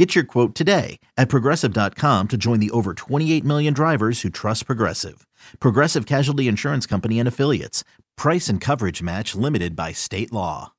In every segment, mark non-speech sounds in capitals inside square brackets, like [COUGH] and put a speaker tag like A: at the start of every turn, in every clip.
A: Get your quote today at progressive.com to join the over 28 million drivers who trust Progressive. Progressive Casualty Insurance Company and Affiliates. Price and coverage match limited by state law.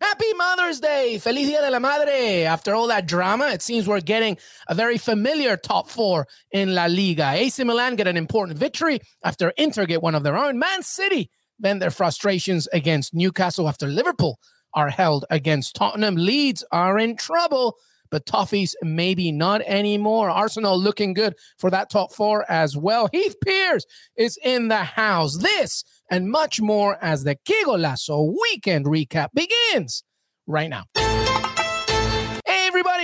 B: Happy Mother's Day! Feliz Dia de la Madre! After all that drama, it seems we're getting a very familiar top four in La Liga. AC Milan get an important victory after Inter get one of their own. Man City vent their frustrations against Newcastle after Liverpool are held against Tottenham. Leeds are in trouble, but Toffees maybe not anymore. Arsenal looking good for that top four as well. Heath Pearce is in the house. This and much more as the Golazo weekend recap begins right now.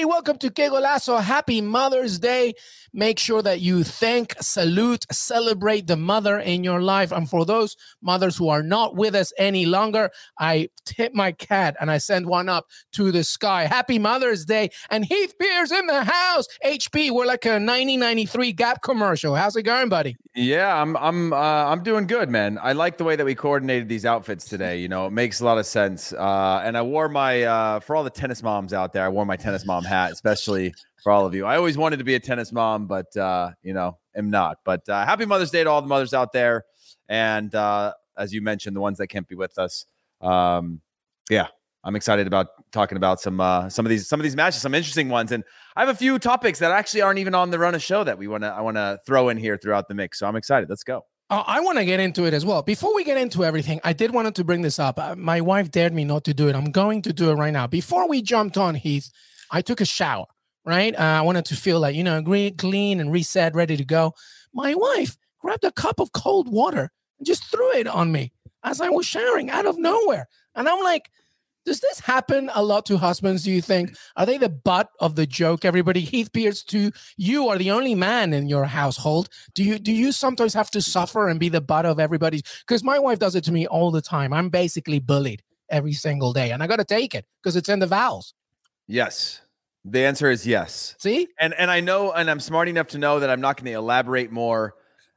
B: Everybody, welcome to Que Golazo. Happy Mother's Day. Make sure that you thank, salute, celebrate the mother in your life. And for those mothers who are not with us any longer, I tip my cat and I send one up to the sky. Happy Mother's Day. And Heath Pearce in the house. HP, we're like a 1993 Gap commercial. How's it going, buddy?
C: Yeah, I'm I'm uh, I'm doing good, man. I like the way that we coordinated these outfits today. You know, it makes a lot of sense. Uh, and I wore my uh, for all the tennis moms out there. I wore my tennis mom hat, especially for all of you. I always wanted to be a tennis mom, but uh, you know, am not. But uh, happy Mother's Day to all the mothers out there, and uh, as you mentioned, the ones that can't be with us. Um, yeah, I'm excited about talking about some uh, some of these some of these matches, some interesting ones, and I have a few topics that actually aren't even on the run of show that we want to I want to throw in here throughout the mix. So I'm excited. Let's go.
B: Uh, I want to get into it as well. Before we get into everything, I did want to bring this up. Uh, my wife dared me not to do it. I'm going to do it right now. Before we jumped on Heath, I took a shower. Right, uh, I wanted to feel like you know, green, clean and reset, ready to go. My wife grabbed a cup of cold water and just threw it on me as I was showering out of nowhere, and I'm like does this happen a lot to husbands, do you think? Are they the butt of the joke, everybody? Heath Pearce, to you are the only man in your household. Do you do you sometimes have to suffer and be the butt of everybody? Because my wife does it to me all the time. I'm basically bullied every single day. And I gotta take it because it's in the vows.
C: Yes. The answer is yes.
B: See?
C: And and I know and I'm smart enough to know that I'm not going to elaborate more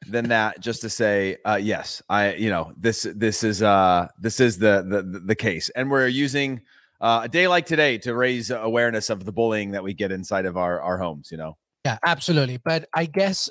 C: than that just to say uh, yes i you know this this is uh this is the the the case and we're using uh, a day like today to raise awareness of the bullying that we get inside of our our homes you know
B: yeah absolutely but i guess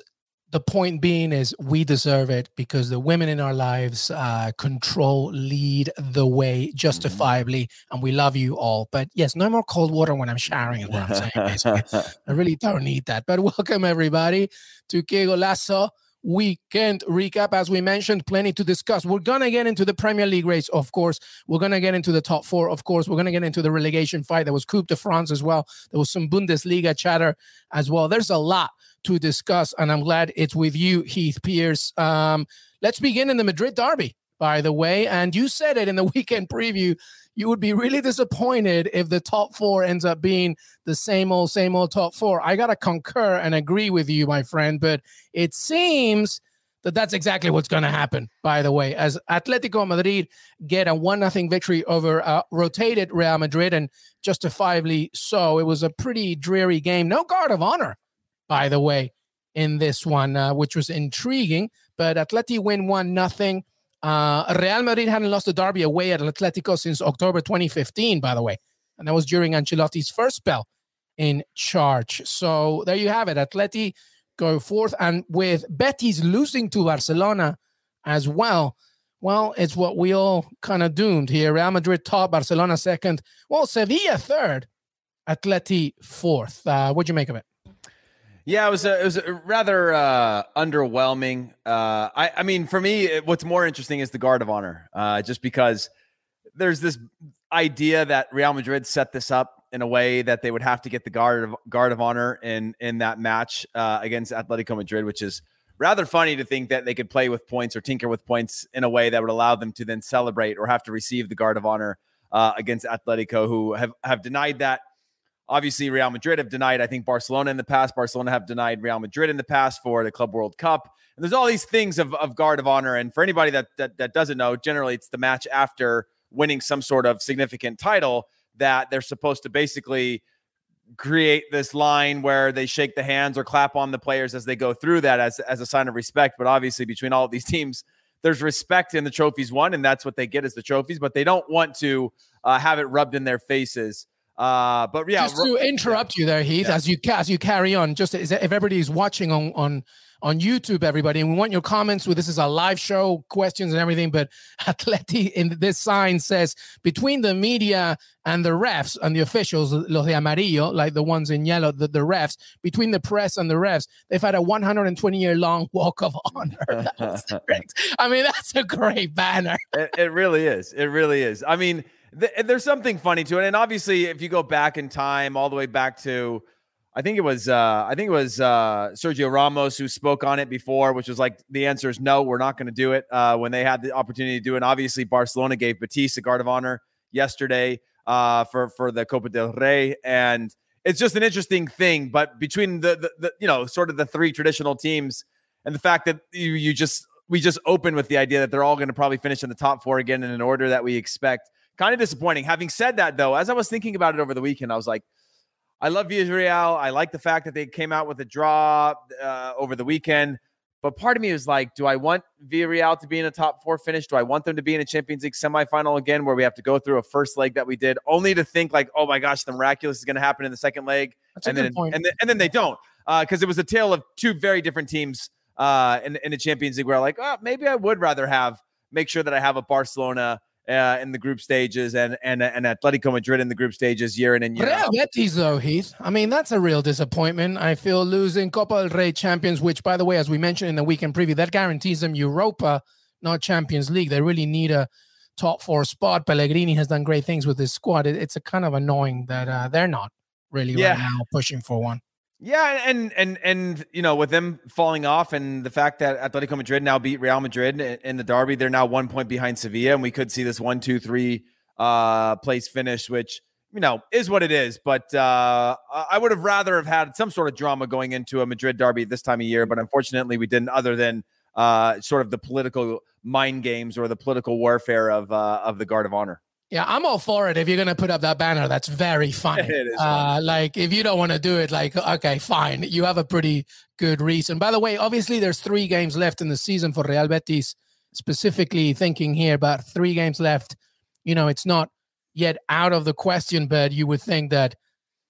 B: the point being is we deserve it because the women in our lives uh, control lead the way mm-hmm. justifiably mm-hmm. and we love you all but yes no more cold water when i'm showering is what i'm saying i [LAUGHS] really don't need that but welcome everybody to Que Golazo weekend recap. As we mentioned, plenty to discuss. We're going to get into the Premier League race, of course. We're going to get into the top four, of course. We're going to get into the relegation fight. There was Coupe de France as well. There was some Bundesliga chatter as well. There's a lot to discuss, and I'm glad it's with you, Heath Pearce. Um, let's begin in the Madrid derby, by the way. And you said it in the [LAUGHS] weekend preview you would be really disappointed if the top four ends up being the same old, same old top four. I got to concur and agree with you, my friend, but it seems that that's exactly what's going to happen, by the way, as Atletico Madrid get a 1 0 victory over uh, rotated Real Madrid and justifiably so. It was a pretty dreary game. No guard of honor, by the way, in this one, uh, which was intriguing. But Atleti win 1 0. Uh, Real Madrid hadn't lost a derby away at Atletico since October 2015, by the way. And that was during Ancelotti's first spell in charge. So there you have it. Atleti go fourth. And with Betis losing to Barcelona as well, well, it's what we all kind of doomed here. Real Madrid top, Barcelona second. Well, Sevilla third, Atleti fourth. Uh, what'd you make of it?
C: Yeah, it was a, it was rather uh, underwhelming. Uh, I, I mean, for me, what's more interesting is the guard of honor, uh, just because there's this idea that Real Madrid set this up in a way that they would have to get the guard of guard of honor in in that match uh, against Atletico Madrid, which is rather funny to think that they could play with points or tinker with points in a way that would allow them to then celebrate or have to receive the guard of honor uh, against Atletico, who have have denied that obviously Real Madrid have denied, I think Barcelona in the past. Barcelona have denied Real Madrid in the past for the Club World Cup. And there's all these things of, of guard of honor. And for anybody that, that that doesn't know, generally it's the match after winning some sort of significant title that they're supposed to basically create this line where they shake the hands or clap on the players as they go through that as, as a sign of respect. But obviously, between all of these [LAUGHS] teams, there's respect in the trophies won, and that's what they get as the trophies. But they don't want to uh, have it rubbed in their faces. Uh, but yeah,
B: just to interrupt you there, Heath, yeah. as you as you carry on, just if everybody's watching on on on YouTube, everybody, and we want your comments. With this is a live show, questions and everything. But [LAUGHS] Atleti in this sign says between the media and the refs and the officials, los de amarillo, like the ones in yellow, the, the refs, between the press and the refs, they've had a 120 year long walk of [LAUGHS] honor. [LAUGHS] I mean, that's a great banner.
C: it, it really is. It really is. I mean, th- there's something funny to it, and obviously, if you go back in time, all the way back to I think it was uh, I think it was uh, Sergio Ramos who spoke on it before, which was like the answer is no, we're not going to do it uh, when they had the opportunity to do it. Obviously, Barcelona gave Betis a guard of honor yesterday uh, for for the Copa del Rey, and it's just an interesting thing. But between the, the, the you know sort of the three traditional teams and the fact that you you just we just open with the idea that they're all going to probably finish in the top four again in an order that we expect. Kind of disappointing. Having said that, though, as I was thinking about it over the weekend, I was like I love Villarreal. I like the fact that they came out with a draw uh, over the weekend. But part of me is like, do I want Villarreal to be in a top four finish? Do I want them to be in a Champions League semifinal again, where we have to go through a first leg that we did, only to think like, oh my gosh, the miraculous is going to happen in the second leg,
B: That's
C: and then
B: point.
C: and then and then they don't, because uh, it was a tale of two very different teams uh, in in the Champions League. Where like, oh, maybe I would rather have make sure that I have a Barcelona uh, in the group stages and and and Atletico Madrid in the group stages year in and year out.
B: Real Betis though, Heath. I mean, that's a real disappointment. I feel losing Copa del Rey champions, which by the way, as we mentioned in the weekend preview, that guarantees them Europa, not Champions League. They really need a top four spot. Pellegrini has done great things with his squad. It, it's a kind of annoying that uh, they're not really yeah. right now pushing for one.
C: Yeah, and and and you know, with them falling off, and the fact that Atletico Madrid now beat Real Madrid in the derby, they're now one point behind Sevilla, and we could see this one, two, three uh, place finish, which you know is what it is. But uh, I would have rather have had some sort of drama going into a Madrid derby this time of year, but unfortunately, we didn't. Other than uh, sort of the political mind games or the political warfare of uh, of the Guard of Honor.
B: Yeah, I'm all for it. If you're gonna put up that banner, that's very funny. [LAUGHS] Uh, like, if you don't want to do it, like, okay, fine. You have a pretty good reason. By the way, obviously, there's three games left in the season for Real Betis. Specifically, thinking here about three games left. You know, it's not yet out of the question, but you would think that,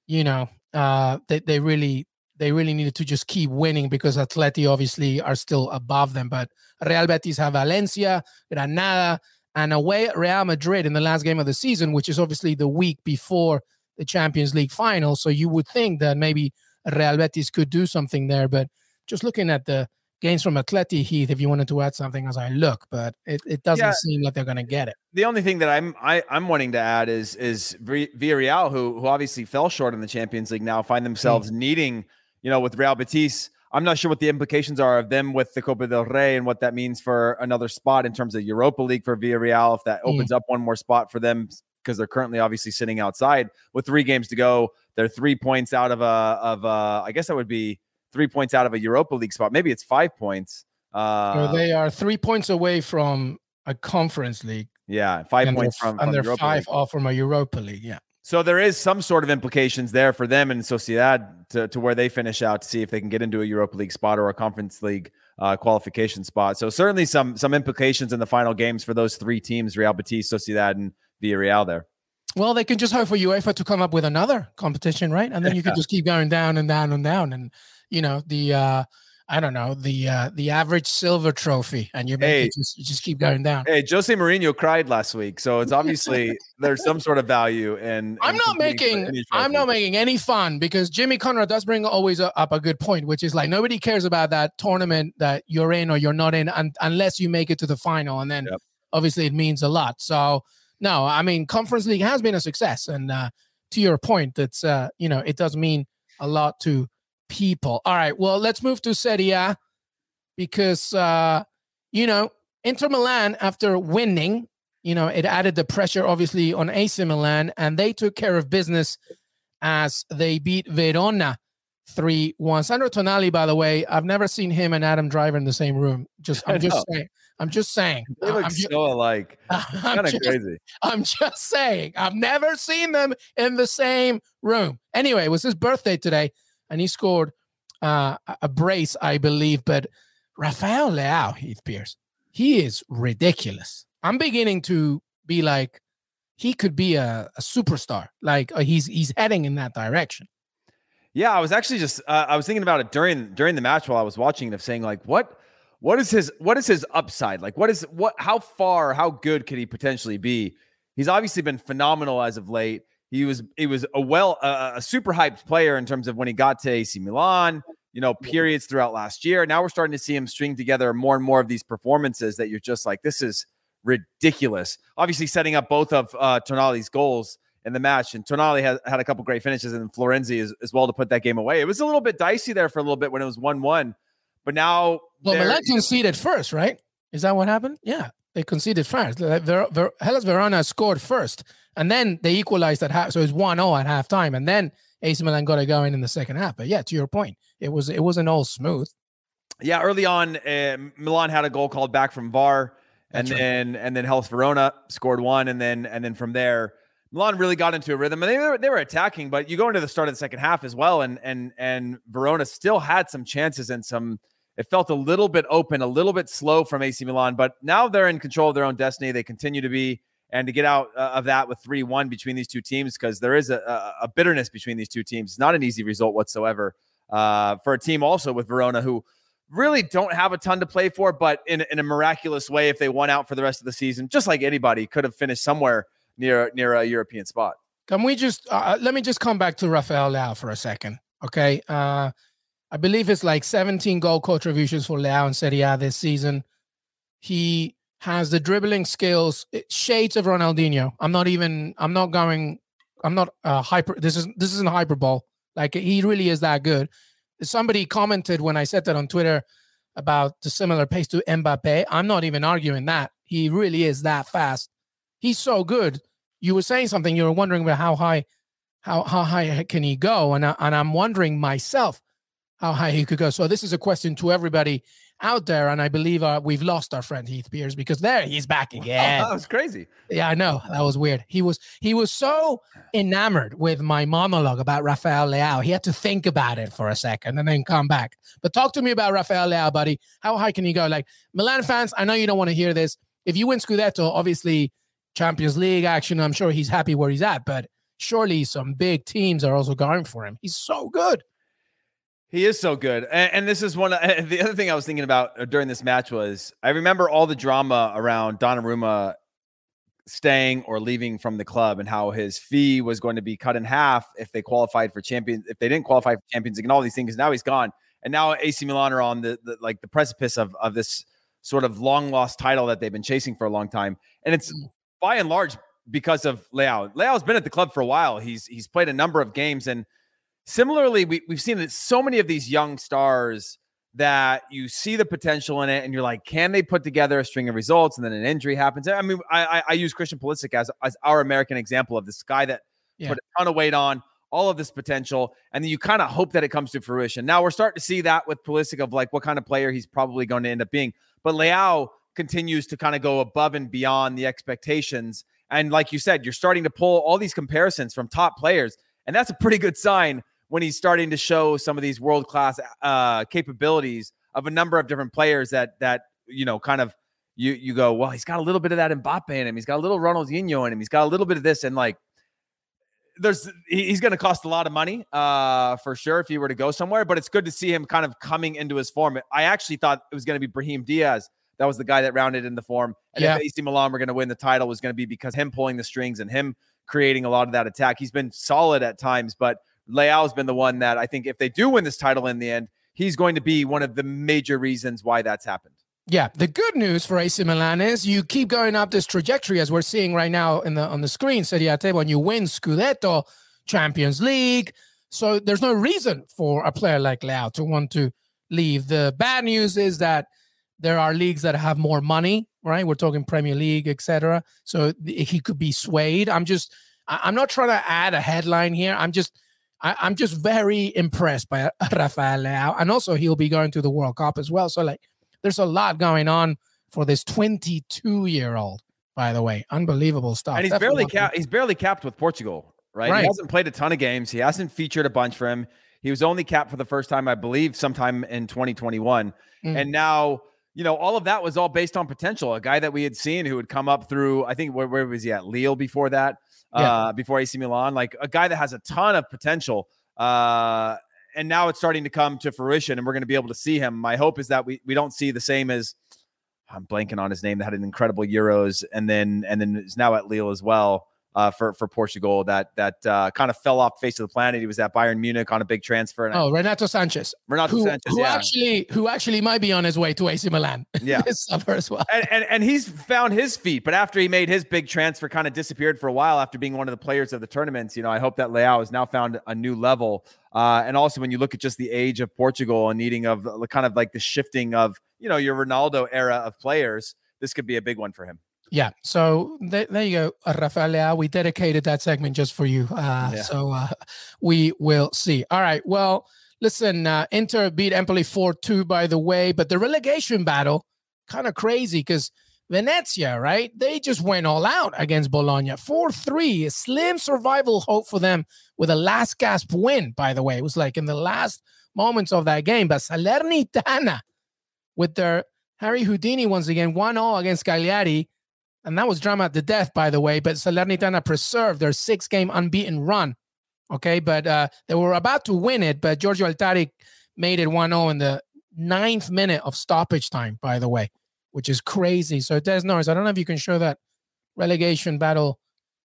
B: you know, uh, they they really they really needed to just keep winning because Atleti obviously are still above them. But Real Betis have Valencia, Granada, and away at Real Madrid in the last game of the season, which is obviously the week before the Champions League final. So you would think that maybe Real Betis could do something there. But just looking at the games from Atleti Heath, if you wanted to add something as I look, but it, it doesn't yeah. seem like they're going to get it.
C: The only thing that I'm I, am i am wanting to add is is Villarreal, who who obviously fell short in the Champions League, now find themselves mm. needing, you know, with Real Betis I'm not sure what the implications are of them with the Copa del Rey and what that means for another spot in terms of Europa League for Villarreal. If that mm. opens up one more spot for them, because they're currently obviously sitting outside with three games to go. They're three points out of a of a, I guess that would be three points out of a Europa League spot. Maybe it's five points.
B: Uh, so they are three points away from a Conference League.
C: Yeah, five points from,
B: and
C: they're
B: Europa five League. off from a Europa League. Yeah.
C: So there is some sort of implications there for them and Sociedad to, to where they finish out to see if they can get into a Europa League spot or a Conference League uh, qualification spot. So certainly some some implications in the final games for those three teams: Real Betis, Sociedad, and Villarreal. There.
B: Well, they can just hope for UEFA to come up with another competition, right? And then you can [LAUGHS] just keep going down and down and down, and you know the uh, I don't know the uh, the average silver trophy, and you hey, just just keep going down.
C: Hey, Jose Mourinho cried last week, so it's obviously [LAUGHS] there's some sort of value And
B: I'm not making I'm not making any fun because Jimmy Conrad does bring always a, up a good point, which is like nobody cares about that tournament that you're in or you're not in un- unless you make it to the final, and then yep. obviously it means a lot. So no, I mean Conference League has been a success, and uh, to your point, that's uh, you know it does mean a lot to people. All right, well, let's move to Serie A because, uh, you know, Inter Milan, after winning, you know, it added the pressure, obviously, on AC Milan, and they took care of business as they beat Verona 3 1. Sandro Tonali, by the way, I've never seen him and Adam Driver in the same room. Just [LAUGHS] I'm just saying. I'm just saying.
C: They look
B: I'm
C: so
B: ju-
C: alike. [LAUGHS] Kind of
B: just-
C: crazy.
B: I'm just saying. I've never seen them in the same room. Anyway, it was his birthday today, and he scored uh, a- brace, I believe. But Rafael Leao, Heath Pearce, he is ridiculous. I'm beginning to be like, he could be a, a superstar. Like uh, he's he's heading in that direction.
C: Yeah, I was actually just uh, I was thinking about it during during the match while I was watching it of saying like what what is his what is his upside? Like what is what how far how good could he potentially be? He's obviously been phenomenal as of late. He was he was a well a, a super hyped player in terms of when he got to AC Milan, you know, periods throughout last year. Now we're starting to see him string together more and more of these performances that you're just like this is ridiculous. Obviously setting up both of uh Tonali's goals in the match. And Tonali had, had a couple great finishes, and Florenzi as, as well to put that game away. It was a little bit dicey there for a little bit when it was 1 1. But now,
B: Well, Milan conceded first, right? Is that what happened? Yeah, they conceded first. Ver- Ver- Hellas Verona scored first, and then they equalized at half. So it was 1-0 at halftime, and then AC Milan got it going in the second half. But yeah, to your point, it was it wasn't all smooth.
C: yeah, early on, uh, Milan had a goal called back from VAR, and
B: That's right.
C: then and then Hellas Verona scored one, and then and then from there, Milan really got into a rhythm, and they were they were attacking. But you go into the start of the second half as well, and and and Verona still had some chances and some. It felt a little bit open, a little bit slow from AC Milan, but now they're in control of their own destiny. They continue to be, and to get out uh, of that with three one between these two teams because there is a, a, bitterness between these two teams. It's not an easy result whatsoever uh, for a team also with Verona who really don't have a ton to play for, but in, in a miraculous way, if they won out for the rest of the season, just like anybody, could have finished somewhere near near a European spot.
B: Can we just uh, let me just come back to Rafael Leao for a second, okay? Uh, I believe it's like 17 goal contributions for Leao and Serie A this season. He has the dribbling skills, shades of Ronaldinho. I'm not even. I'm not going. I'm not uh, hyper. This is this isn't hyperbole. Like he really is that good. Somebody commented when I said that on Twitter about the similar pace to Mbappe. I'm not even arguing that. He really is that fast. He's so good you were saying something. You were wondering about how high, how how high can he go? And I, and I'm wondering myself how high he could go. So this is a question to everybody out there. And I believe uh, we've lost our friend Heath Pearce because there he's back again.
C: that was crazy.
B: Yeah, I know that was weird. He was he was so enamored with my monologue about Rafael Leao. He had to think about it for a second and then come back. But talk to me about Rafael Leao, buddy. How high can he go? Like Milan fans, I know you don't want to hear this. If you win Scudetto, obviously Champions League action, I'm sure he's happy where he's at. But surely some big teams are also going for him. He's so good.
C: He is so good, and, and this is one. Of, [LAUGHS] the other thing I was thinking about uh, during this match was I remember all the drama around Donnarumma staying or leaving from the club, and how his fee was going to be cut in half if they qualified for champions. If they didn't qualify for Champions and all these things. Now he's gone, and now AC Milan are on the, the like the precipice of of this sort of long lost title that they've been chasing for a long time, and it's by and large because of Leao. Leao's been at the club for a while. He's he's played a number of games and similarly we, we've seen that so many of these young stars that you see the potential in it and you're like can they put together a string of results and then an injury happens i mean i i, I use christian Pulisic as, as our american example of this guy that
B: Yeah.
C: put a ton of weight on all of this potential and then you kind of hope that it comes to fruition now we're starting to see that with Pulisic of like what kind of player he's probably going to end up being but Leao continues to kind of go above and beyond the expectations and like you said you're starting to pull all these comparisons from top players and that's a pretty good sign when he's starting to show some of these world class uh, capabilities of a number of different players that that you know kind of you you go well he's got a little bit of that Mbappe in him. He's got a little Ronaldinho in him. He's got a little bit of this and like there's he's going to cost a lot of money uh for sure if he were to go somewhere but it's good to see him kind of coming into his form. I actually thought it was going to be Brahim Diaz that was the guy that rounded in the form and
B: Yeah.
C: if AC Milan were going to win the title was going to be because him pulling the strings and him creating a lot of that attack. He's been solid at times but Leao's been the one that I think if they do win this title in the end, he's going to be one of the major reasons why that's happened.
B: Yeah, the good news for AC Milan is you keep going up this trajectory as we're seeing right now in the on the screen, Serie A table, and you win Scudetto, Champions League. So there's no reason for a player like Leao to want to leave. The bad news is that there are leagues that have more money, right? We're talking Premier League, etc. So he could be swayed. I'm just, I'm not trying to add a headline here. I'm just I, am just very impressed by Rafael Leao, and also he'll be going to the World Cup as well. So like, there's a lot going on for this 22 year old. By the way, unbelievable stuff.
C: And he's barely capped. He's barely capped with Portugal, right? right? He hasn't played a ton of games. He hasn't featured a bunch for him. He was only capped for the first time, I believe, sometime in 2021. Mm. And now you know, all of that was all based on potential. A guy that we had seen who had come up through, I think, where, where was he at? Lille before that, yeah. uh, before AC Milan, like a guy that has a ton of potential. Uh, and now it's starting to come to fruition, and we're going to be able to see him. My hope is that we we don't see the same as I'm blanking on his name that had an incredible Euros, and then and then is now at Lille as well uh, for for Portugal that that uh, kind of fell off the face of the planet. He was at Bayern Munich on a big transfer.
B: oh, Renato Sanches.
C: Renato
B: who,
C: Sanches,
B: who
C: yeah.
B: actually who actually might be on his way to AC Milan. [LAUGHS]
C: Yeah,
B: this summer as well.
C: And, and and he's found his feet, but after he made his big transfer, kind of disappeared for a while after being one of the players of the tournaments. You know, I hope that Leao has now found a new level. Uh, and also when you look at just the age of Portugal and needing of kind of like the shifting of you know your Ronaldo era of players, this could be a big one for him.
B: Yeah. So th- there you go, Rafael. We dedicated that segment just for you. Uh, yeah. So uh, we will see. All right. Well, listen, uh, Inter beat Empoli 4 2, by the way, but the relegation battle, kind of crazy because Venezia, right? They just went all out against Bologna 4 3. Slim survival hope for them with a last gasp win, by the way. It was like in the last moments of that game. But Salernitana, with their Harry Houdini once again, 1 0 against Cagliari and that was drama the death, by the way. But Salernitana preserved their six game unbeaten run. Okay. But uh, they were about to win it, but Giorgio Altare made it 1 0 in the ninth minute of stoppage time, by the way, which is crazy. So, Des Norris, I don't know if you can show that relegation battle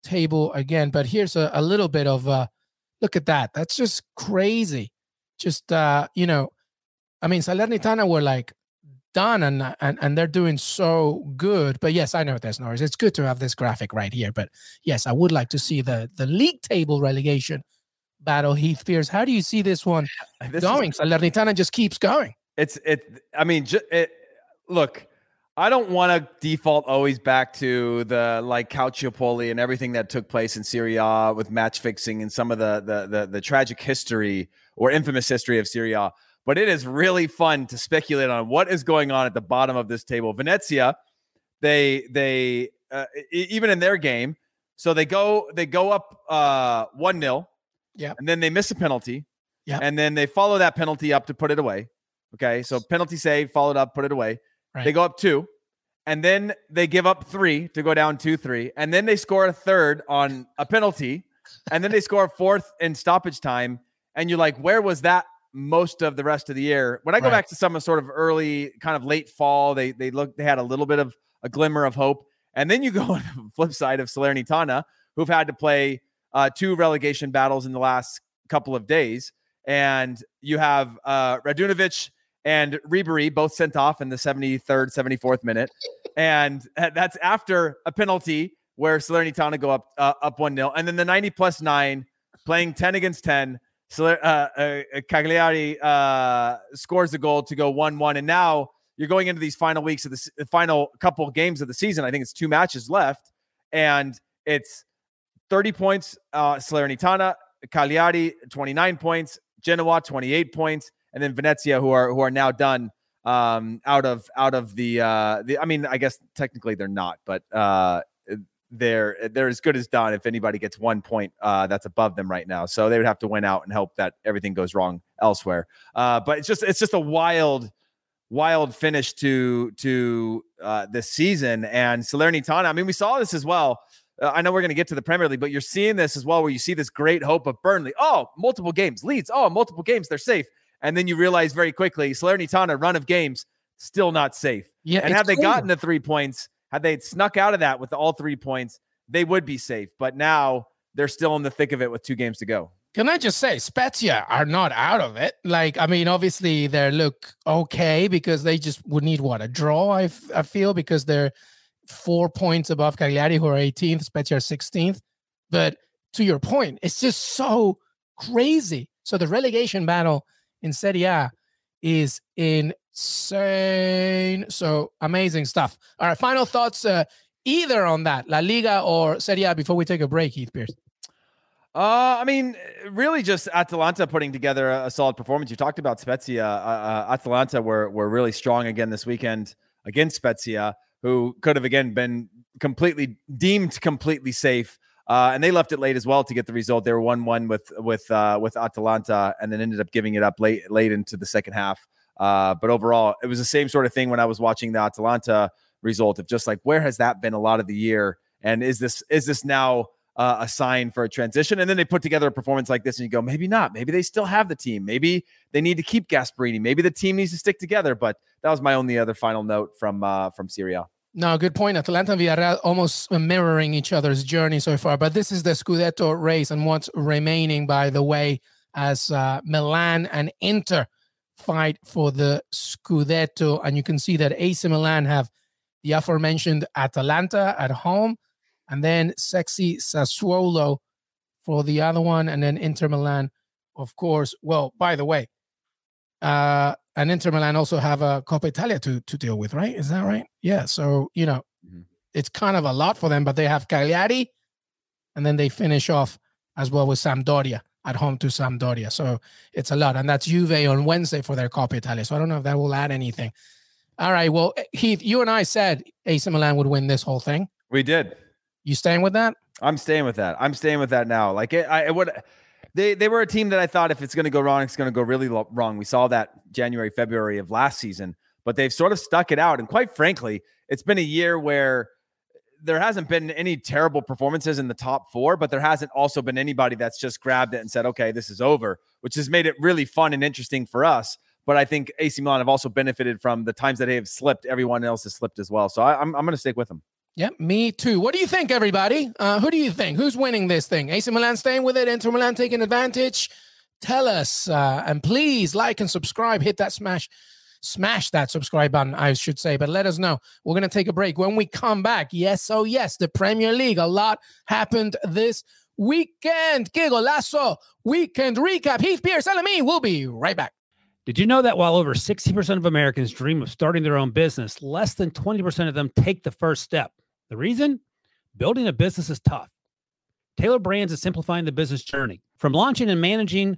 B: table again, but here's a, a little bit of uh, look at that. That's just crazy. Just, uh, you know, I mean, Salernitana were like done and, and and they're doing so good. But yes, I know there's noise. It's good to have this graphic right here. But yes, I would like to see the the league table relegation battle. Heath Pearce, how do you see this one this going? Is, Salernitana just keeps going.
C: It's it. I mean, ju- it, look. I don't want to default always back to the like Calciopoli and everything that took place in Serie A with match fixing and some of the the the, the tragic history or infamous history of Serie A but it is really fun to speculate on what is going on at the bottom of this table. Venezia, they they uh, even in their game, so they go they go up uh, one 0
B: yeah,
C: and then they miss a penalty,
B: yeah,
C: and then they follow that penalty up to put it away. Okay, so penalty save, followed up, put it away. Right. They go up two, and then they give up three to go down two three, and then they score a third on a penalty, and then they score a fourth in stoppage time. And you're like, where was that most of the rest of the year. When I go right. back to some sort of early, kind of late fall, they they look they had a little bit of a glimmer of hope. And then you go [LAUGHS] on the flip side of Salernitana, who've had to play uh, two relegation battles in the last couple of days, and you have uh, Radunovic and Ribery both sent off in the 73rd, 74th minute, and that's after a penalty where Salernitana go up uh, up one 0 and then the 90 plus nine playing 10 against 10 so uh, uh, Cagliari uh, scores the goal to go one-one, and now you're going into these final weeks of the, the final couple of games of the season. I think it's two matches left, and it's 30 points. Uh, Salernitana, Cagliari, 29 points. Genoa, 28 points, and then Venezia, who are who are now done um, out of out of the uh, the. I mean, I guess technically they're not, but uh, they're they're as good as done if anybody gets one point uh, that's above them right now. So they would have to win out and hope that everything goes wrong elsewhere. Uh, but it's just it's just a wild, wild finish to to uh, this season. And Salernitana, I mean, we saw this as well. Uh, I know we're going to get to the Premier League, but you're seeing this as well, where you see this great hope of Burnley. Oh, multiple games, Leeds. Oh, multiple games, they're safe. And then you realize very quickly, Salernitana run of games still not safe.
B: Yeah,
C: and have they gotten the three points? Had they snuck out of that with all three points, they would be safe. But now they're still in the thick of it with two games to go.
B: Can I just say, Spezia are not out of it. Like, I mean, obviously they look okay because they just would need what a draw. I, f- I feel because they're four points above Cagliari, who are 18th, Spezia are 16th. But to your point, it's just so crazy. So the relegation battle in Serie A is in insane. So amazing stuff. All right, final thoughts uh, either on that, La Liga or Serie A before we take a break, Heath Pearce.
C: Uh, I mean, really, just Atalanta putting together a, a solid performance. You talked about Spezia. Uh, uh, Atalanta were were really strong again this weekend against Spezia, who could have again been completely deemed completely safe. Uh, and they left it late as well to get the result. They were one one with with uh, with Atalanta, and then ended up giving it up late late into the second half. Uh, but overall, it was the same sort of thing when I was watching the Atalanta result of just like where has that been a lot of the year, and is this is this now uh, a sign for a transition. And then they put together a performance like this, and you go, maybe not. Maybe they still have the team. Maybe they need to keep Gasperini. Maybe the team needs to stick together. But that was my only other final note from uh, from Serie A.
B: No, good point. Atalanta and Villarreal almost mirroring each other's journey so far. But this is the Scudetto race and what's remaining, by the way, as uh, Milan and Inter fight for the Scudetto. And you can see that AC Milan have the aforementioned Atalanta at home and then sexy Sassuolo for the other one, and then Inter Milan, of course. Well, by the way, uh, and Inter Milan also have a Coppa Italia to to deal with, right? Is that right? Yeah. So you know, mm-hmm. it's kind of a lot for them, but they have Cagliari, and then they finish off as well with Sampdoria at home to Sampdoria. So it's a lot, and that's Juve on Wednesday for their Coppa Italia. So I don't know if that will add anything. All right. Well, eh, Heath, you and I said AC Milan would win this whole thing.
C: We did.
B: You staying with that?
C: I'm staying with that. I'm staying with that now. Like it, I would. They they were a team that I thought if it's going to go wrong, it's going to go really lo- wrong. We saw that January, February of last season, but they've sort of stuck it out. And quite frankly, it's been a year where there hasn't been any terrible performances in the top four, but there hasn't also been anybody that's just grabbed it and said, "Okay, this is over," which has made it really fun and interesting for us. But I think AC Milan have also benefited from the times that they have slipped. Everyone else has slipped as well. So I, I'm I'm going to stick with them.
B: Yep, me too. What do you think, everybody? Uh, who do you think? Who's winning this thing? AC Milan staying with it, Inter Milan taking advantage? Tell us. Uh, and please like and subscribe. Hit that smash, smash that subscribe button, I should say. But let us know. We're going to take a break. When we come back, yes, oh, yes, the Premier League. A lot happened this weekend. Que Golazo weekend recap. Heath Pearce, me. We'll be right back.
D: Did you know that while over 60% of Americans dream of starting their own business, less than 20% of them take the first step? The reason? Building a business is tough. Tailor Brands is simplifying the business journey. From launching and managing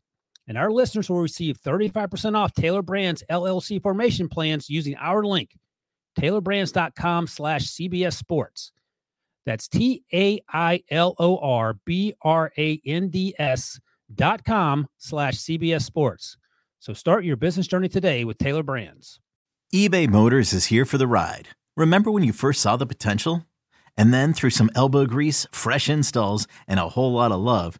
D: And our listeners will receive 35% off Tailor Brands LLC formation plans using our link, tailorbrands.com slash CBS Sports. That's T A I L O R B R A N D S dot com slash CBS Sports. So start your business journey today with Tailor Brands.
A: eBay Motors is here for the ride. Remember when you first saw the potential? And then through some elbow grease, fresh installs, and a whole lot of love,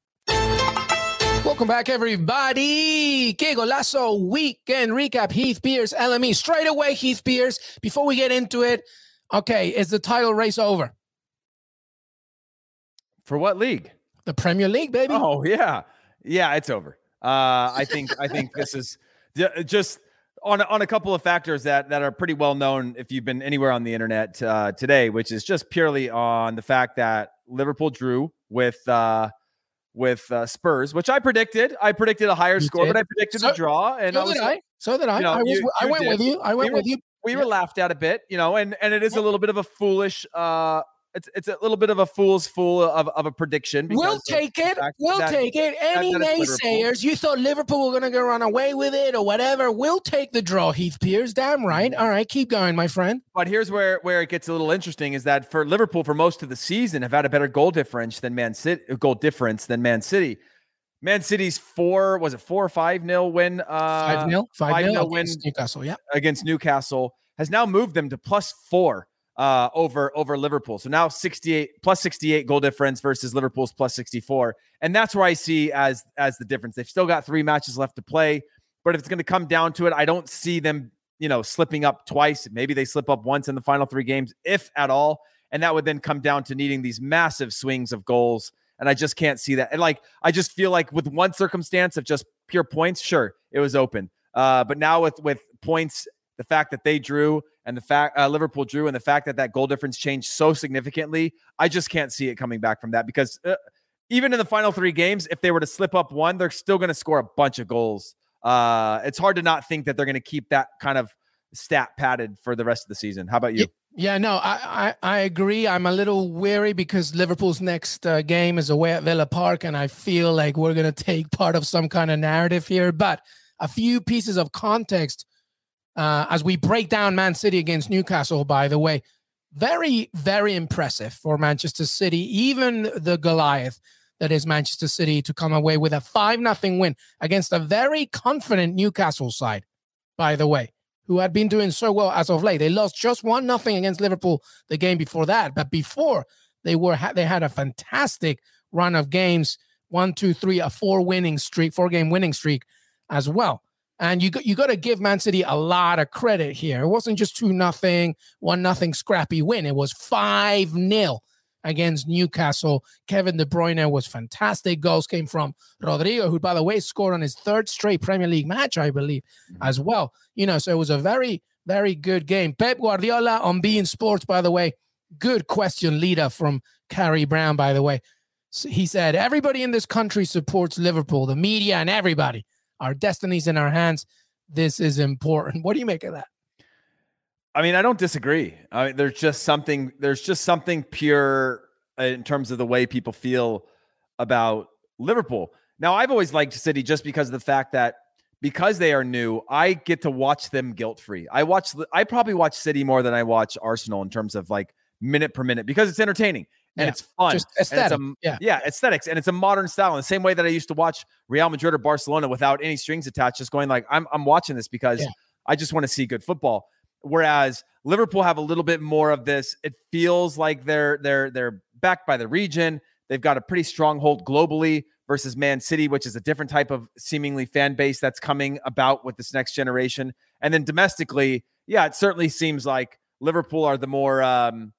B: Welcome back, everybody. Que Golazo weekend recap. Heath Pearce, LME. Straight away, Heath Pearce. Before we get into it, okay, is the title race over?
C: For what league?
B: The Premier League, baby.
C: Oh yeah, yeah, it's over. Uh, I think I think this is [LAUGHS] just on on a couple of factors that that are pretty well known if you've been anywhere on the internet uh, today, which is just purely on the fact that Liverpool drew with. Uh, with uh, Spurs, which I predicted. I predicted a higher you score, did. but I predicted so, a draw. And
B: so
C: I was,
B: did I. So did I. You know, I, was, you, I went did. with you. I went
C: we
B: with you.
C: We yeah. were laughed at a bit, you know, and and it is a little bit of a foolish uh it's it's a little bit of a fool's fool of, of a prediction.
B: We'll take it. We'll that, take it. Any naysayers, you thought Liverpool were going to go run away with it or whatever, we'll take the draw. Heath Pearce, damn right. All right, keep going, my friend.
C: But here's where where it gets a little interesting: is that for Liverpool for most of the season have had a better goal difference than Man City, goal difference than Man City. Man City's four was it four or five nil win? Uh,
B: five nil, five, five nil, win Newcastle. Yeah,
C: against Newcastle has now moved them to plus four uh, over over Liverpool. So now 68 plus 68 goal difference versus Liverpool's plus 64. And that's where I see as as the difference. They've still got three matches left to play, but if it's going to come down to it, I don't see them, you know, slipping up twice. Maybe they slip up once in the final three games, if at all. And that would then come down to needing these massive swings of goals. And I just can't see that. And like, I just feel like with one circumstance of just pure points, sure, it was open. Uh, but now with with points the fact that they drew and the fact uh, Liverpool drew and the fact that that goal difference changed so significantly, I just can't see it coming back from that because uh, even in the final three games, if they were to slip up one, they're still going to score a bunch of goals. Uh, it's hard to not think that they're going to keep that kind of stat padded for the rest of the season. How about you?
B: Yeah, no, I, I, I agree. I'm a little weary because Liverpool's next uh, game is away at Villa Park, and I feel like we're going to take part of some kind of narrative here. But a few pieces of context uh, as we break down Man City against Newcastle, by the way, very, very impressive for Manchester City. Even the Goliath that is Manchester City to come away with a 5 0 win against a very confident Newcastle side, by the way, who had been doing so well as of late. They lost just 1 0 against Liverpool the game before that. But before, they were they had a fantastic run of games one, two, three, a four winning streak, four game winning streak as well. And you got, you got to give Man City a lot of credit here. It wasn't just 2 nothing, 1 nothing scrappy win. It was 5 0 against Newcastle. Kevin De Bruyne was fantastic. Goals came from Rodrigo, who, by the way, scored on his third straight Premier League match, I believe, mm-hmm. as well. You know, so it was a very, very good game. Pep Guardiola on beIN Sports, by the way, good question leader from Carrie Brown, by the way. He said, Everybody in this country supports Liverpool, the media and everybody our destinies in our hands. This is important. What do you make of that?
C: I mean, I don't disagree. I mean, there's just something. There's just something pure uh, in terms of the way people feel about Liverpool. Now, I've always liked City just because of the fact that because they are new, I get to watch them guilt free. I watch. I probably watch City more than I watch Arsenal in terms of like minute per minute because it's entertaining and yeah, it's fun. Just
B: aesthetic.
C: A,
B: yeah.
C: yeah, aesthetics. And it's a modern style. In the same way that I used to watch Real Madrid or Barcelona without any strings attached, just going like, I'm I'm watching this because yeah. I just want to see good football. Whereas Liverpool have a little bit more of this. It feels like they're they're they're backed by the region. They've got a pretty strong hold globally versus Man City, which is a different type of seemingly fan base that's coming about with this next generation. And then domestically, yeah, it certainly seems like Liverpool are the more um,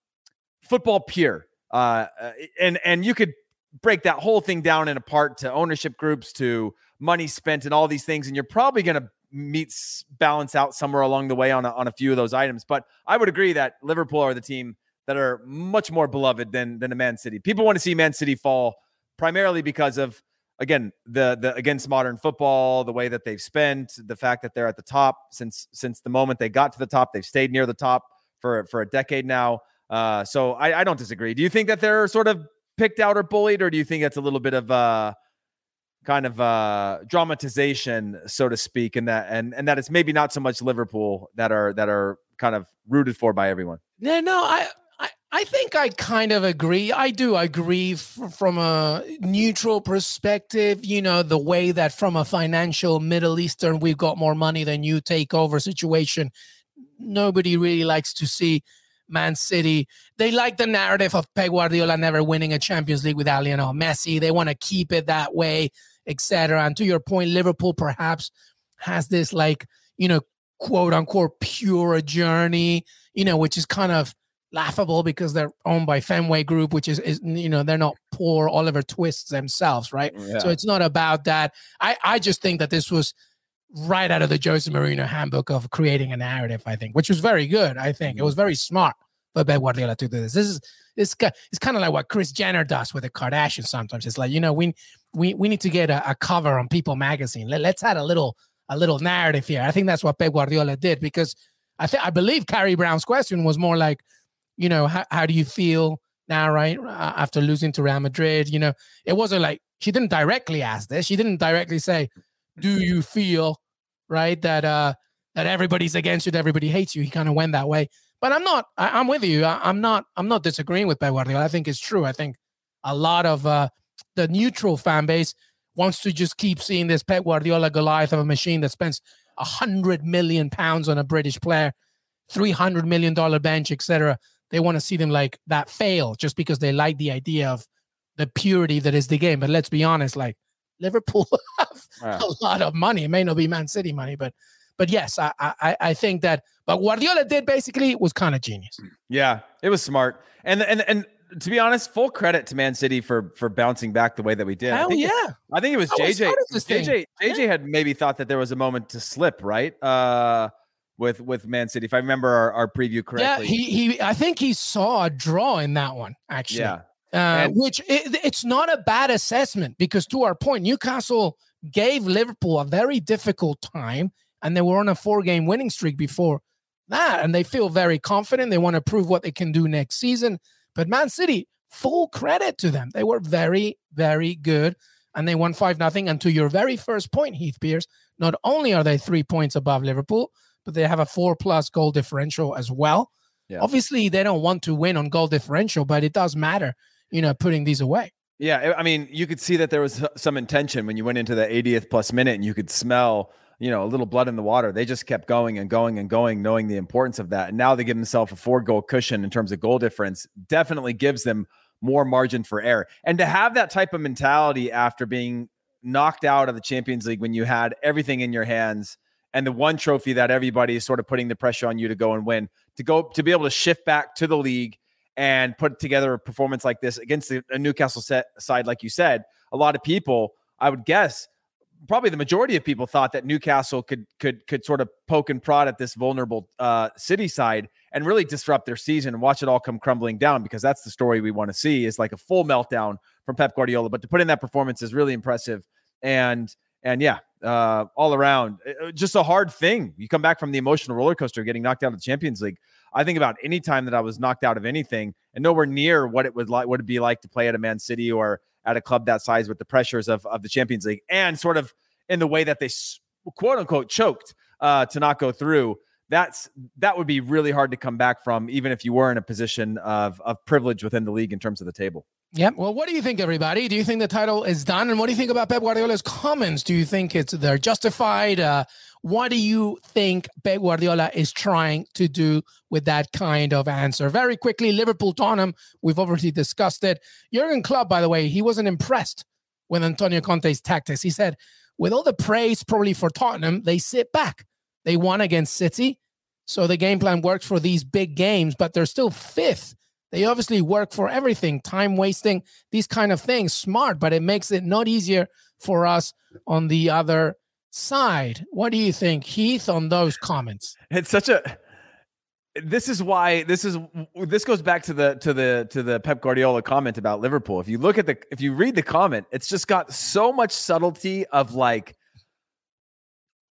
C: football pure uh, uh, and and you could break that whole thing down in apart to ownership groups, to money spent, and all these things, and you're probably going to meet balance out somewhere along the way on a, on a few of those items. But I would agree that Liverpool are the team that are much more beloved than than a Man City. People want to see Man City fall primarily because of again the the against modern football, the way that they've spent, the fact that they're at the top since since the moment they got to the top, they've stayed near the top for for a decade now. Uh, so I, I don't disagree. Do you think that they're sort of picked out or bullied, or do you think that's a little bit of uh kind of uh dramatization, so to speak, and that and and that it's maybe not so much Liverpool that are that are kind of rooted for by everyone?
B: No, I I, I think I kind of agree. I do agree f- from a neutral perspective. You know, the way that from a financial Middle Eastern, we've got more money than you take over situation. Nobody really likes to see Man City. They like the narrative of Pep Guardiola never winning a Champions League without Lionel Messi. They want to keep it that way, etc. And to your point, Liverpool perhaps has this like you know quote unquote pure journey, you know, which is kind of laughable because they're owned by Fenway Group, which is, is you know they're not poor Oliver Twists themselves, right? Yeah. So it's not about that. I I just think that this was right out of the Jose Mourinho handbook of creating a narrative, I think, which was very good. I think it mm-hmm. was very smart for Pep Guardiola to do this. This is this it's kind of like what Kris Jenner does with the Kardashians sometimes. It's like, you know, we we we need to get a, a cover on People magazine. Let, us add a little a little narrative here. I think that's what Pep Guardiola did because I think I believe Carrie Brown's question was more like, you know, how, how do you feel now, right? After losing to Real Madrid, you know, it wasn't like she didn't directly ask this. She didn't directly say, "Do you feel right that uh that everybody's against you, that everybody hates you?" He kind of went that way. But I'm not. I, am with you. I, am not. I'm not disagreeing with Pep Guardiola. I think it's true. I think a lot of uh the neutral fan base wants to just keep seeing this Pep Guardiola Goliath of a machine that spends a hundred million pounds on a British player, three hundred million dollar bench, etc. They want to see them like that fail just because they like the idea of the purity that is the game. But let's be honest, like Liverpool [LAUGHS] [LAUGHS] yeah. a lot of money. It may not be Man City money, but but yes, I I, I think that. But Guardiola did basically was kind of genius.
C: Yeah, it was smart, and and and to be honest, full credit to Man City for for bouncing back the way that we did.
B: Hell
C: I
B: yeah!
C: It, I think it was JJ. JJ JJ yeah. had maybe thought that there was a moment to slip, right? Uh, with with Man City, if I remember our, our preview correctly.
B: Yeah, he he. I think he saw a draw in that one actually.
C: Yeah.
B: Uh, and, which it, it's not a bad assessment because to our point, Newcastle gave Liverpool a very difficult time, and they were on a four-game winning streak before that, and they feel very confident. They want to prove what they can do next season. But Man City, full credit to them. They were very, very good. And they won 5 nothing. And to your very first point, Heath Pearce, not only are they three points above Liverpool, but they have a four plus goal differential as well. Yeah. Obviously, they don't want to win on goal differential, but it does matter, you know, putting these away.
C: Yeah. I mean, you could see that there was some intention when you went into the 80th plus minute and you could smell you know, a little blood in the water. They just kept going and going and going, knowing the importance of that. And now they give themselves a four goal cushion in terms of goal difference, definitely gives them more margin for error. And to have that type of mentality after being knocked out of the Champions League when you had everything in your hands and the one trophy that everybody is sort of putting the pressure on you to go and win, to go to be able to shift back to the league and put together a performance like this against a Newcastle set side, like you said, a lot of people, I would guess, probably the majority of people thought that Newcastle could could could sort of poke and prod at this vulnerable uh, City side and really disrupt their season and watch it all come crumbling down because that's the story we want to see is like a full meltdown from Pep Guardiola. But to put in that performance is really impressive and and yeah, uh, all around just a hard thing. You come back from the emotional roller coaster, getting knocked out of the Champions League. I think about any time that I was knocked out of anything and nowhere near what it would like would be like to play at a Man City or at a club that size with the pressures of, of the Champions League and sort of in the way that they quote unquote choked uh, to not go through. That's that would be really hard to come back from, even if you were in a position of of privilege within the league in terms of the table.
B: Yeah. Well, what do you think, everybody? Do you think the title is done? And what do you think about Pep Guardiola's comments? Do you think it's they're justified? Uh, what do you think Pep Guardiola is trying to do with that kind of answer? Very quickly, Liverpool Tottenham. We've already discussed it. Jurgen Klopp, by the way, he wasn't impressed with Antonio Conte's tactics. He said, with all the praise probably for Tottenham, they sit back. They won against City. So the game plan works for these big games, but they're still fifth they obviously work for everything, time wasting, these kind of things. Smart, but it makes it not easier for us on the other side. What do you think, Heath, on those comments?
C: It's such a this is why this is this goes back to the to the to the Pep Guardiola comment about Liverpool. If you look at the if you read the comment, it's just got so much subtlety of like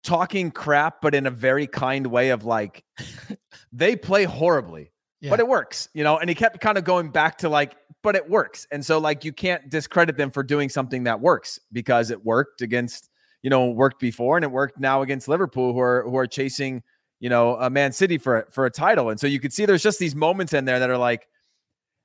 C: talking crap, but in a very kind way of like [LAUGHS] they play horribly yeah. but it works, you know. And he kept kind of going back to like, but it works. And so like you can't discredit them for doing something that works because it worked against, you know, worked before and it worked now against Liverpool who are who are chasing, you know, a Man City for for a title. And so you could see there's just these moments in there that are like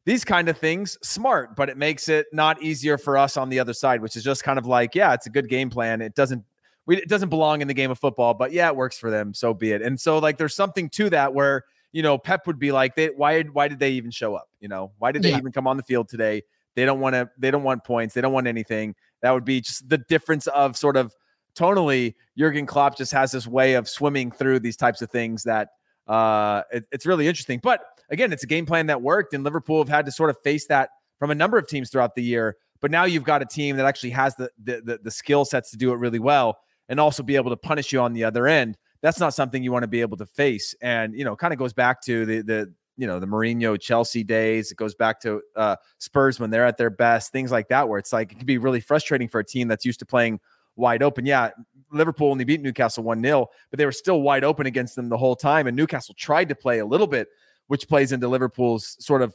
C: these kind of things smart, but it makes it not easier for us on the other side, which is just kind of like, yeah, it's a good game plan. It doesn't we, it doesn't belong in the game of football, but yeah, it works for them. So be it. And so like there's something to that where you know, Pep would be like, they, why, why did they even show up? You know, why did they yeah. even come on the field today? They don't want to, they don't want points. They don't want anything. That would be just the difference of sort of tonally, Jurgen Klopp just has this way of swimming through these types of things that uh, it, it's really interesting. But again, it's a game plan that worked, and Liverpool have had to sort of face that from a number of teams throughout the year. But now you've got a team that actually has the the, the, the skill sets to do it really well, and also be able to punish you on the other end that's not something you want to be able to face. And you know, kind of goes back to the the you know the Mourinho Chelsea days. It goes back to uh, Spurs when they're at their best, things like that, where it's like it can be really frustrating for a team that's used to playing wide open. Yeah, Liverpool only beat Newcastle 1 0, but they were still wide open against them the whole time. And Newcastle tried to play a little bit, which plays into Liverpool's sort of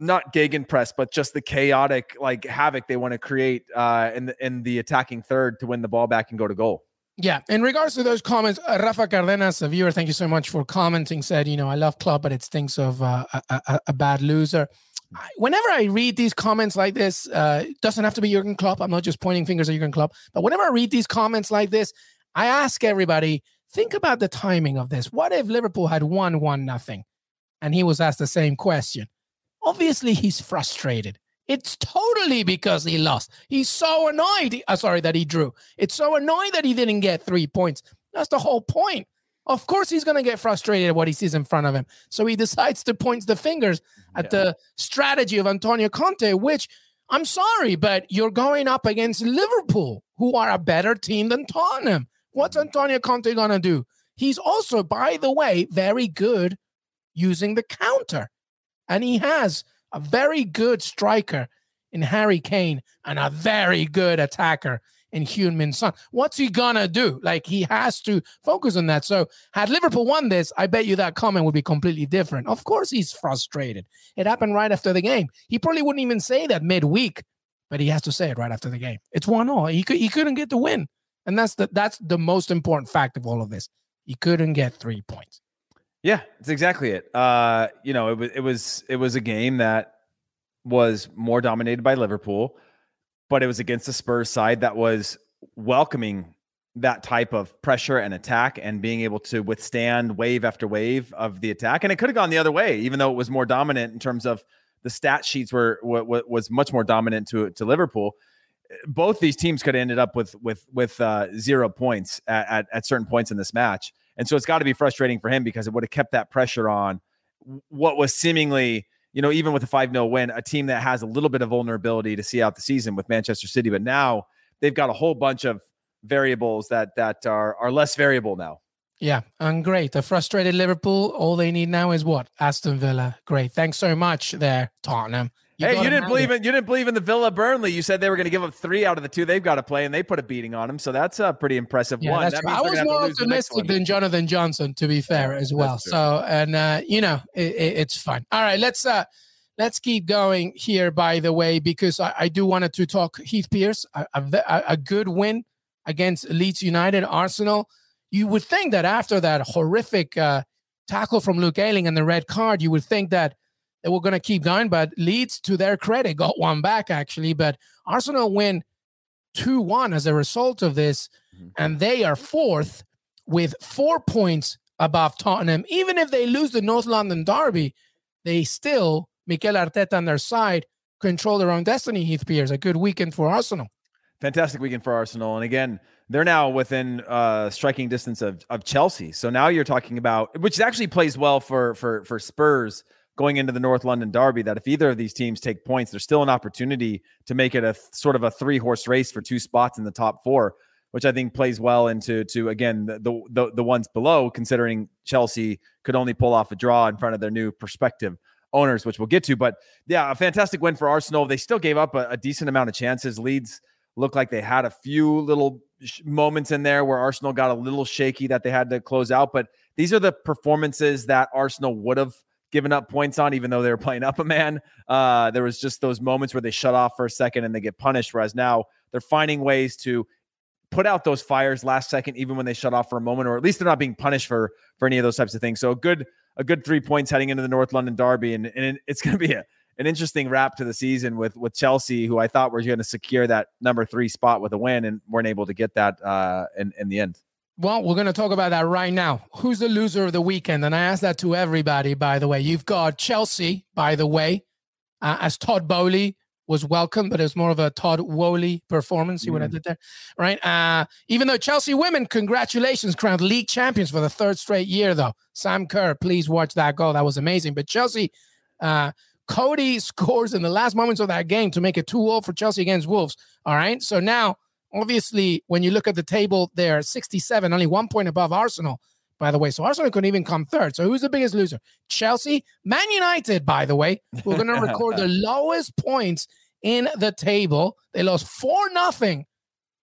C: not gegenpress, but just the chaotic like havoc they want to create uh, in the in the attacking third to win the ball back and go to goal.
B: Yeah. In regards to those comments, uh, Rafa Cardenas, a viewer, thank you so much for commenting. Said, you know, I love Klopp, but it stinks of uh, a, a, a, bad loser. I, whenever I read these comments like this, uh, doesn't have to be Jurgen Klopp. I'm not just pointing fingers at Jurgen Klopp, but whenever I read these comments like this, I ask everybody, think about the timing of this. What if Liverpool had won one nothing, and he was asked the same question? Obviously, he's frustrated. It's totally because he lost. He's so annoyed. Uh, sorry, that he drew. It's so annoyed that he didn't get three points. That's the whole point. Of course, he's going to get frustrated at what he sees in front of him. So he decides to point the fingers at yeah. the strategy of Antonio Conte, which I'm sorry, but you're going up against Liverpool, who are a better team than Tottenham. What's mm-hmm. Antonio Conte going to do? He's also, by the way, very good using the counter. And he has a very good striker in Harry Kane and a very good attacker in Heung-min Son. What's he gonna do? Like he has to focus on that. So had Liverpool won this, I bet you that comment would be completely different. Of course he's frustrated. It happened right after the game. He probably wouldn't even say that midweek, but he has to say it right after the game. It's one all. He could he couldn't get the win. And that's the that's the most important fact of all of this. He couldn't get three points.
C: Yeah, it's exactly it. Uh, you know, it was it was it was a game that was more dominated by Liverpool, but it was against a Spurs side that was welcoming that type of pressure and attack and being able to withstand wave after wave of the attack. And it could have gone the other way, even though it was more dominant in terms of the stat sheets were what was much more dominant to to Liverpool. Both these teams could have ended up with with with uh, zero points at, at, at certain points in this match. And so it's got to be frustrating for him because it would have kept that pressure on what was seemingly, you know, even with a 5 0 win, a team that has a little bit of vulnerability to see out the season with Manchester City. But now they've got a whole bunch of variables that that are are less variable now.
B: Yeah, and great. A frustrated Liverpool. All they need now is what? Aston Villa. Great. Thanks so much there, Tottenham.
C: You hey, you didn't believe it. in you didn't believe in the Villa Burnley. You said they were going to give up three out of the two they've got to play, and they put a beating on them. So that's a pretty impressive yeah, one.
B: I was more optimistic than Jonathan Johnson, to be fair, yeah, as well. So, and uh, you know, it, it, it's fun. All right, let's uh, let's keep going here. By the way, because I, I do wanted to talk Heath Pearce, a, a, a good win against Leeds United, Arsenal. You would think that after that horrific uh, tackle from Luke Ayling and the red card, you would think that they were going to keep going, but Leeds, to their credit, got one back actually. But Arsenal win 2 1 as a result of this, mm-hmm. and they are fourth with four points above Tottenham. Even if they lose the North London Derby, they still, Mikel Arteta on their side, control their own destiny, Heath Pearce. A good weekend for Arsenal.
C: Fantastic weekend for Arsenal. And again, they're now within uh, striking distance of, of Chelsea. So now you're talking about, which actually plays well for for for Spurs going into the North London Derby that if either of these teams take points, there's still an opportunity to make it a sort of a three horse race for two spots in the top four, which I think plays well into to again the, the the ones below, considering Chelsea could only pull off a draw in front of their new prospective owners, which we'll get to. But yeah, a fantastic win for Arsenal. They still gave up a, a decent amount of chances. Leeds looked like they had a few little moments in there where Arsenal got a little shaky that they had to close out. But these are the performances that Arsenal would have given up points on, even though they were playing up a man. Uh, there was just those moments where they shut off for a second and they get punished. Whereas now they're finding ways to put out those fires last second, even when they shut off for a moment, or at least they're not being punished for for any of those types of things. So a good a good three points heading into the North London Derby, and, and it's going to be a, an interesting wrap to the season with with Chelsea, who I thought were going to secure that number three spot with a win, and weren't able to get that uh, in in the end.
B: Well, we're going to talk about that right now. Who's the loser of the weekend? And I ask that to everybody, by the way. You've got Chelsea, by the way, uh, as Todd Boehly was welcome, but it was more of a Todd Woolley performance. See mm. what I did there? Right. Uh, even though Chelsea women, congratulations, crowned league champions for the third straight year, though. Sam Kerr, please watch that goal. That was amazing. But Chelsea, uh, Coady [LAUGHS] scores in the last moments of that game to make it 2 0 for Chelsea against Wolves. All right. So now obviously, when you look at the table, they're 67, only one point above Arsenal, by the way. So Arsenal couldn't even come third. So who's the biggest loser? Chelsea, Man United, by the way, we're going to record the [LAUGHS] lowest points in the table. They lost 4 nothing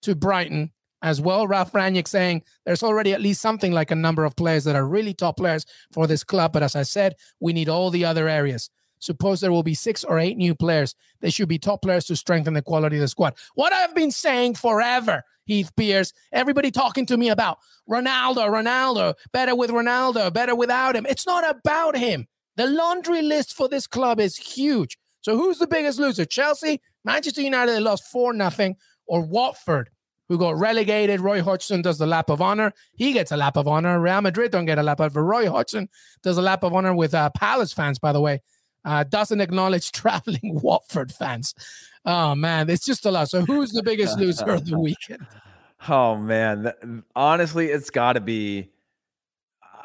B: to Brighton as well. Ralf Rangnick saying there's already at least something like a number of players that are really top players for this club. But as I said, we need all the other areas. Suppose there will be six or eight new players. They should be top players to strengthen the quality of the squad. What I've been saying forever, Heath Pearce, everybody talking to me about Ronaldo, Ronaldo, better with Ronaldo, better without him. It's not about him. The laundry list for this club is huge. So who's the biggest loser? Chelsea, Manchester United, they lost 4 nothing, or Watford, who got relegated. Roy Hodgson does the lap of honor. He gets a lap of honor. Real Madrid don't get a lap of honor. Roy Hodgson does a lap of honor with uh, Palace fans, by the way. Uh, doesn't acknowledge [LAUGHS] traveling Watford fans. Oh man, it's just a lot. So who's the biggest loser of the [LAUGHS] weekend?
C: Oh man, honestly, it's got to be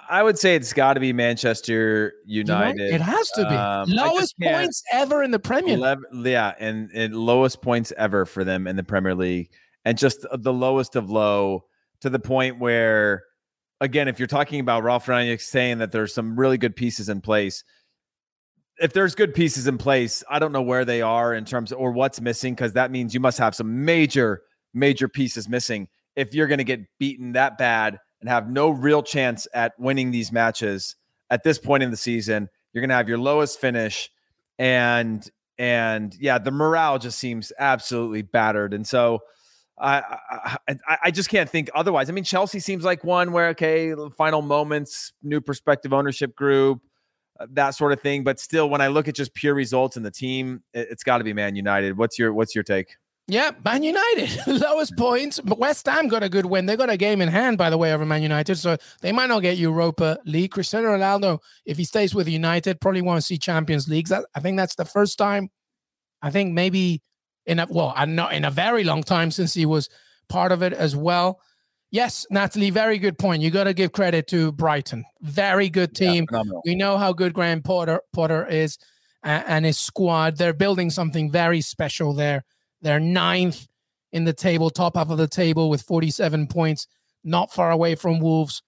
C: I would say it's got to be Manchester United.
B: It has to be um, lowest points ever in the Premier.
C: League. yeah, and, and lowest points ever for them in the Premier League, and just the lowest of low to the point where, again, if you're talking about Ralf Rangnick saying that there's some really good pieces in place, if there's good pieces in place, I don't know where they are in terms of, or what's missing because that means you must have some major, major pieces missing if you're going to get beaten that bad and have no real chance at winning these matches at this point in the season. You're going to have your lowest finish, and and yeah, the morale just seems absolutely battered. And so I, I I just can't think otherwise. I mean, Chelsea seems like one where okay, final moments, new perspective ownership group, that sort of thing. But still, when I look at just pure results in the team, it, it's got to be Man United. What's your What's your take?
B: Yeah, Man United, [LAUGHS] lowest points. But West Ham got a good win. They got a game in hand, by the way, over Man United. So they might not get Europa League. Cristiano Ronaldo, if he stays with United, probably won't see Champions Leagues. I think that's the first time. I think maybe in a well, I'm not in a very long time since he was part of it as well. Yes, Natalie, very good point. You got to give credit to Brighton. Very good team. Yeah, we know how good Graham Potter Potter is and his squad. They're building something very special there they're ninth in the table, top half of the table with 47 points, not far away from Wolves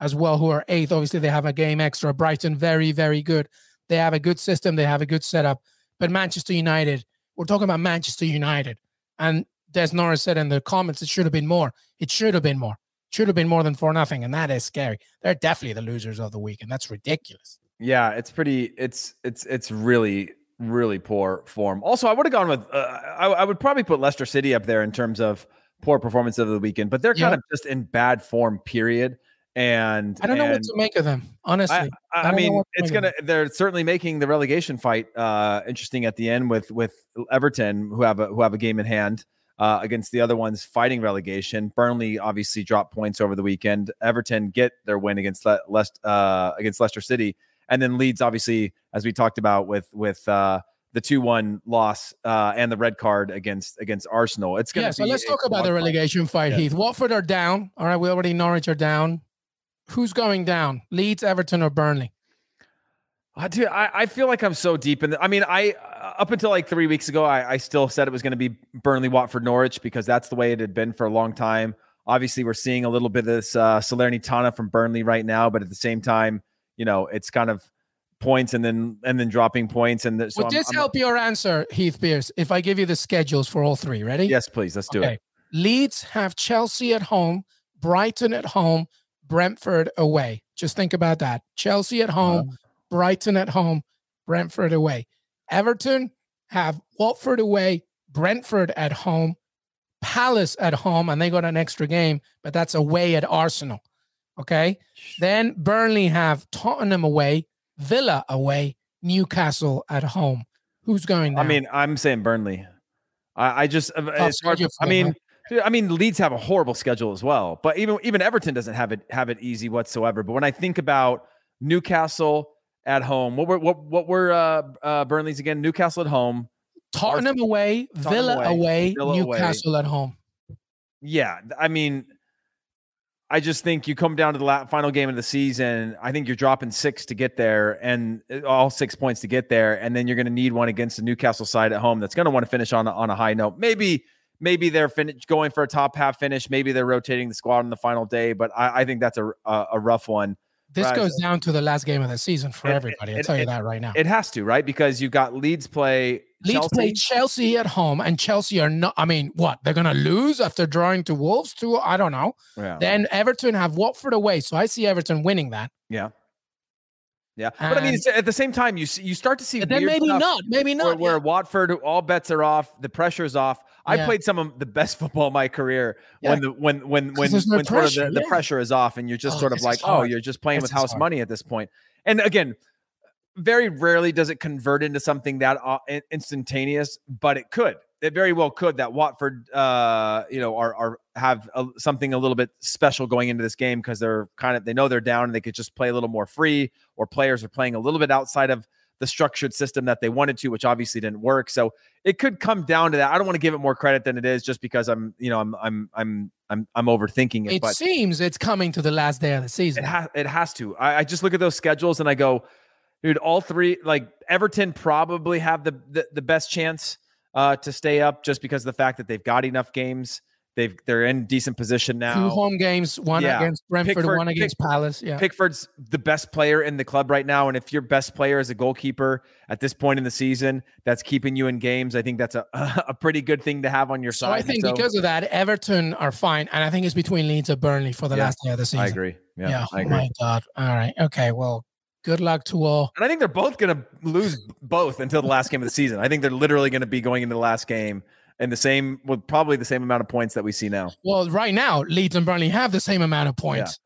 B: as well, who are eighth. Obviously, they have a game extra. Brighton, very, very good. They have a good system, they have a good setup. But Manchester United, we're talking about Manchester United. And Des Norris said in the comments, it should have been more. It should have been more. Should have been more than four nothing, and that is scary. They're definitely the losers of the week, and that's ridiculous.
C: Yeah, it's pretty. It's it's it's really really poor form. Also, I would have gone with uh, I, I, would probably put Leicester City up there in terms of poor performance of the weekend, but they're kind of just in bad form. Period. And
B: I don't know what to make of them, honestly. I,
C: I, I mean, it's gonna. They're certainly making the relegation fight uh, interesting at the end with with Everton, who have a who have a game in hand. Uh, against the other ones fighting relegation. Burnley obviously dropped points over the weekend. Everton get their win against Le- Le- uh, against Leicester City and then Leeds, obviously, as we talked about with with uh, the two one loss uh, and the red card against against Arsenal. It's gonna.
B: Yeah, so let's talk about the relegation fight, yeah. Heath. Watford are down. All right, we already Norwich are down. Who's going down? Leeds, Everton, or Burnley?
C: I do. I, I feel like I'm so deep in. The, I mean, I up until like three weeks ago, I, I still said it was going to be Burnley, Watford, Norwich because that's the way it had been for a long time. Obviously, we're seeing a little bit of this uh, Salernitana from Burnley right now, but at the same time, you know, it's kind of points and then and then dropping points. And the,
B: so would I'm, this I'm, help your answer, Heath Pearce? If I give you the schedules for all three, ready?
C: Yes, please. Let's do okay. it.
B: Leeds have Chelsea at home, Brighton at home, Brentford away. Just think about that. Chelsea at home, uh, Brighton at home, Brentford away. Everton have Watford away, Brentford at home, Palace at home, and they got an extra game, but that's away at Arsenal. Okay. Then Burnley have Tottenham away, Villa away, Newcastle at home. Who's going? Down?
C: I mean, I'm saying Burnley. I, I just, uh, it's hard, I mean, I mean, Leeds have a horrible schedule as well, but even even Everton doesn't have it have it easy whatsoever. But when I think about Newcastle at home, what were what what were uh, uh, Burnley's again? Newcastle at home,
B: Tottenham away, Tottenham Villa away, away Villa Newcastle away. at home.
C: Yeah, I mean, I just think you come down to the last, final game of the season. I think you're dropping six to get there, and uh, all six points to get there, and then you're going to need one against the Newcastle side at home that's going to want to finish on a, on a high note. Maybe maybe they're fin- going for a top half finish. Maybe they're rotating the squad on the final day, but I, I think that's a, a, a rough one.
B: This right. goes down to the last game of the season for it, everybody. I'll it, tell you that right now.
C: It has to, right? Because you've got Leeds play
B: Leeds Chelsea. play Chelsea at home, and Chelsea are not. I mean, what they're going to lose after drawing to Wolves? Too, I don't know. Yeah. Then Everton have Watford away, so I see Everton winning that.
C: Yeah. Yeah, but I mean,
B: And-
C: at the same time, you see, you start to see
B: then maybe not. Maybe
C: where,
B: not.
C: where
B: yeah.
C: Watford, all bets are off, the pressure's off. I
B: Yeah.
C: played some of the best [LAUGHS] football of my career
B: Yeah.
C: when the when when when,
B: no
C: when sort of
B: pressure,
C: the, the pressure is off, and you're just
B: Oh,
C: sort of like, oh, you're just playing
B: This
C: with house
B: hard.
C: money at this point. And again, very rarely does it convert into something that uh, instantaneous, but it could. It very well could that Watford, uh, you know, are are have a, something a little bit special going into this game because they're kind of they know they're down and they could just play a little more free, or players are playing a little bit outside of the structured system that they wanted to, which obviously didn't work. So it could come down to that. I don't want to give it more credit than it is, just because I'm, you know, I'm I'm I'm I'm I'm overthinking it.
B: It seems it's coming to the last day of the season.
C: it has it has to. I, I just look at those schedules and I go, dude, all three like Everton probably have the the, the best chance uh, to stay up just because of the fact that they've got enough games. They've they're in decent position now.
B: Two home games, one
C: Yeah.
B: against Brentford,
C: Pickford-
B: one against Palace. Yeah.
C: Pickford's the best player in the club right now, and if your best player is a goalkeeper at this point in the season, that's keeping you in games. I think that's a [LAUGHS] a pretty good thing to have on your side. So.
B: I think
C: So,
B: because of that, Everton are fine, and I think it's between Leeds and Burnley for the
C: Yeah,
B: last day of the season.
C: I agree. Yeah, I
B: oh
C: agree.
B: my god. All right. Okay. Well, good luck to all.
C: And I think they're both going to lose both until the last game of the season. I think they're literally going to be going into the last game and the same with probably the same amount of points that we see now.
B: Well, right now, Leeds and Burnley have the same amount of points.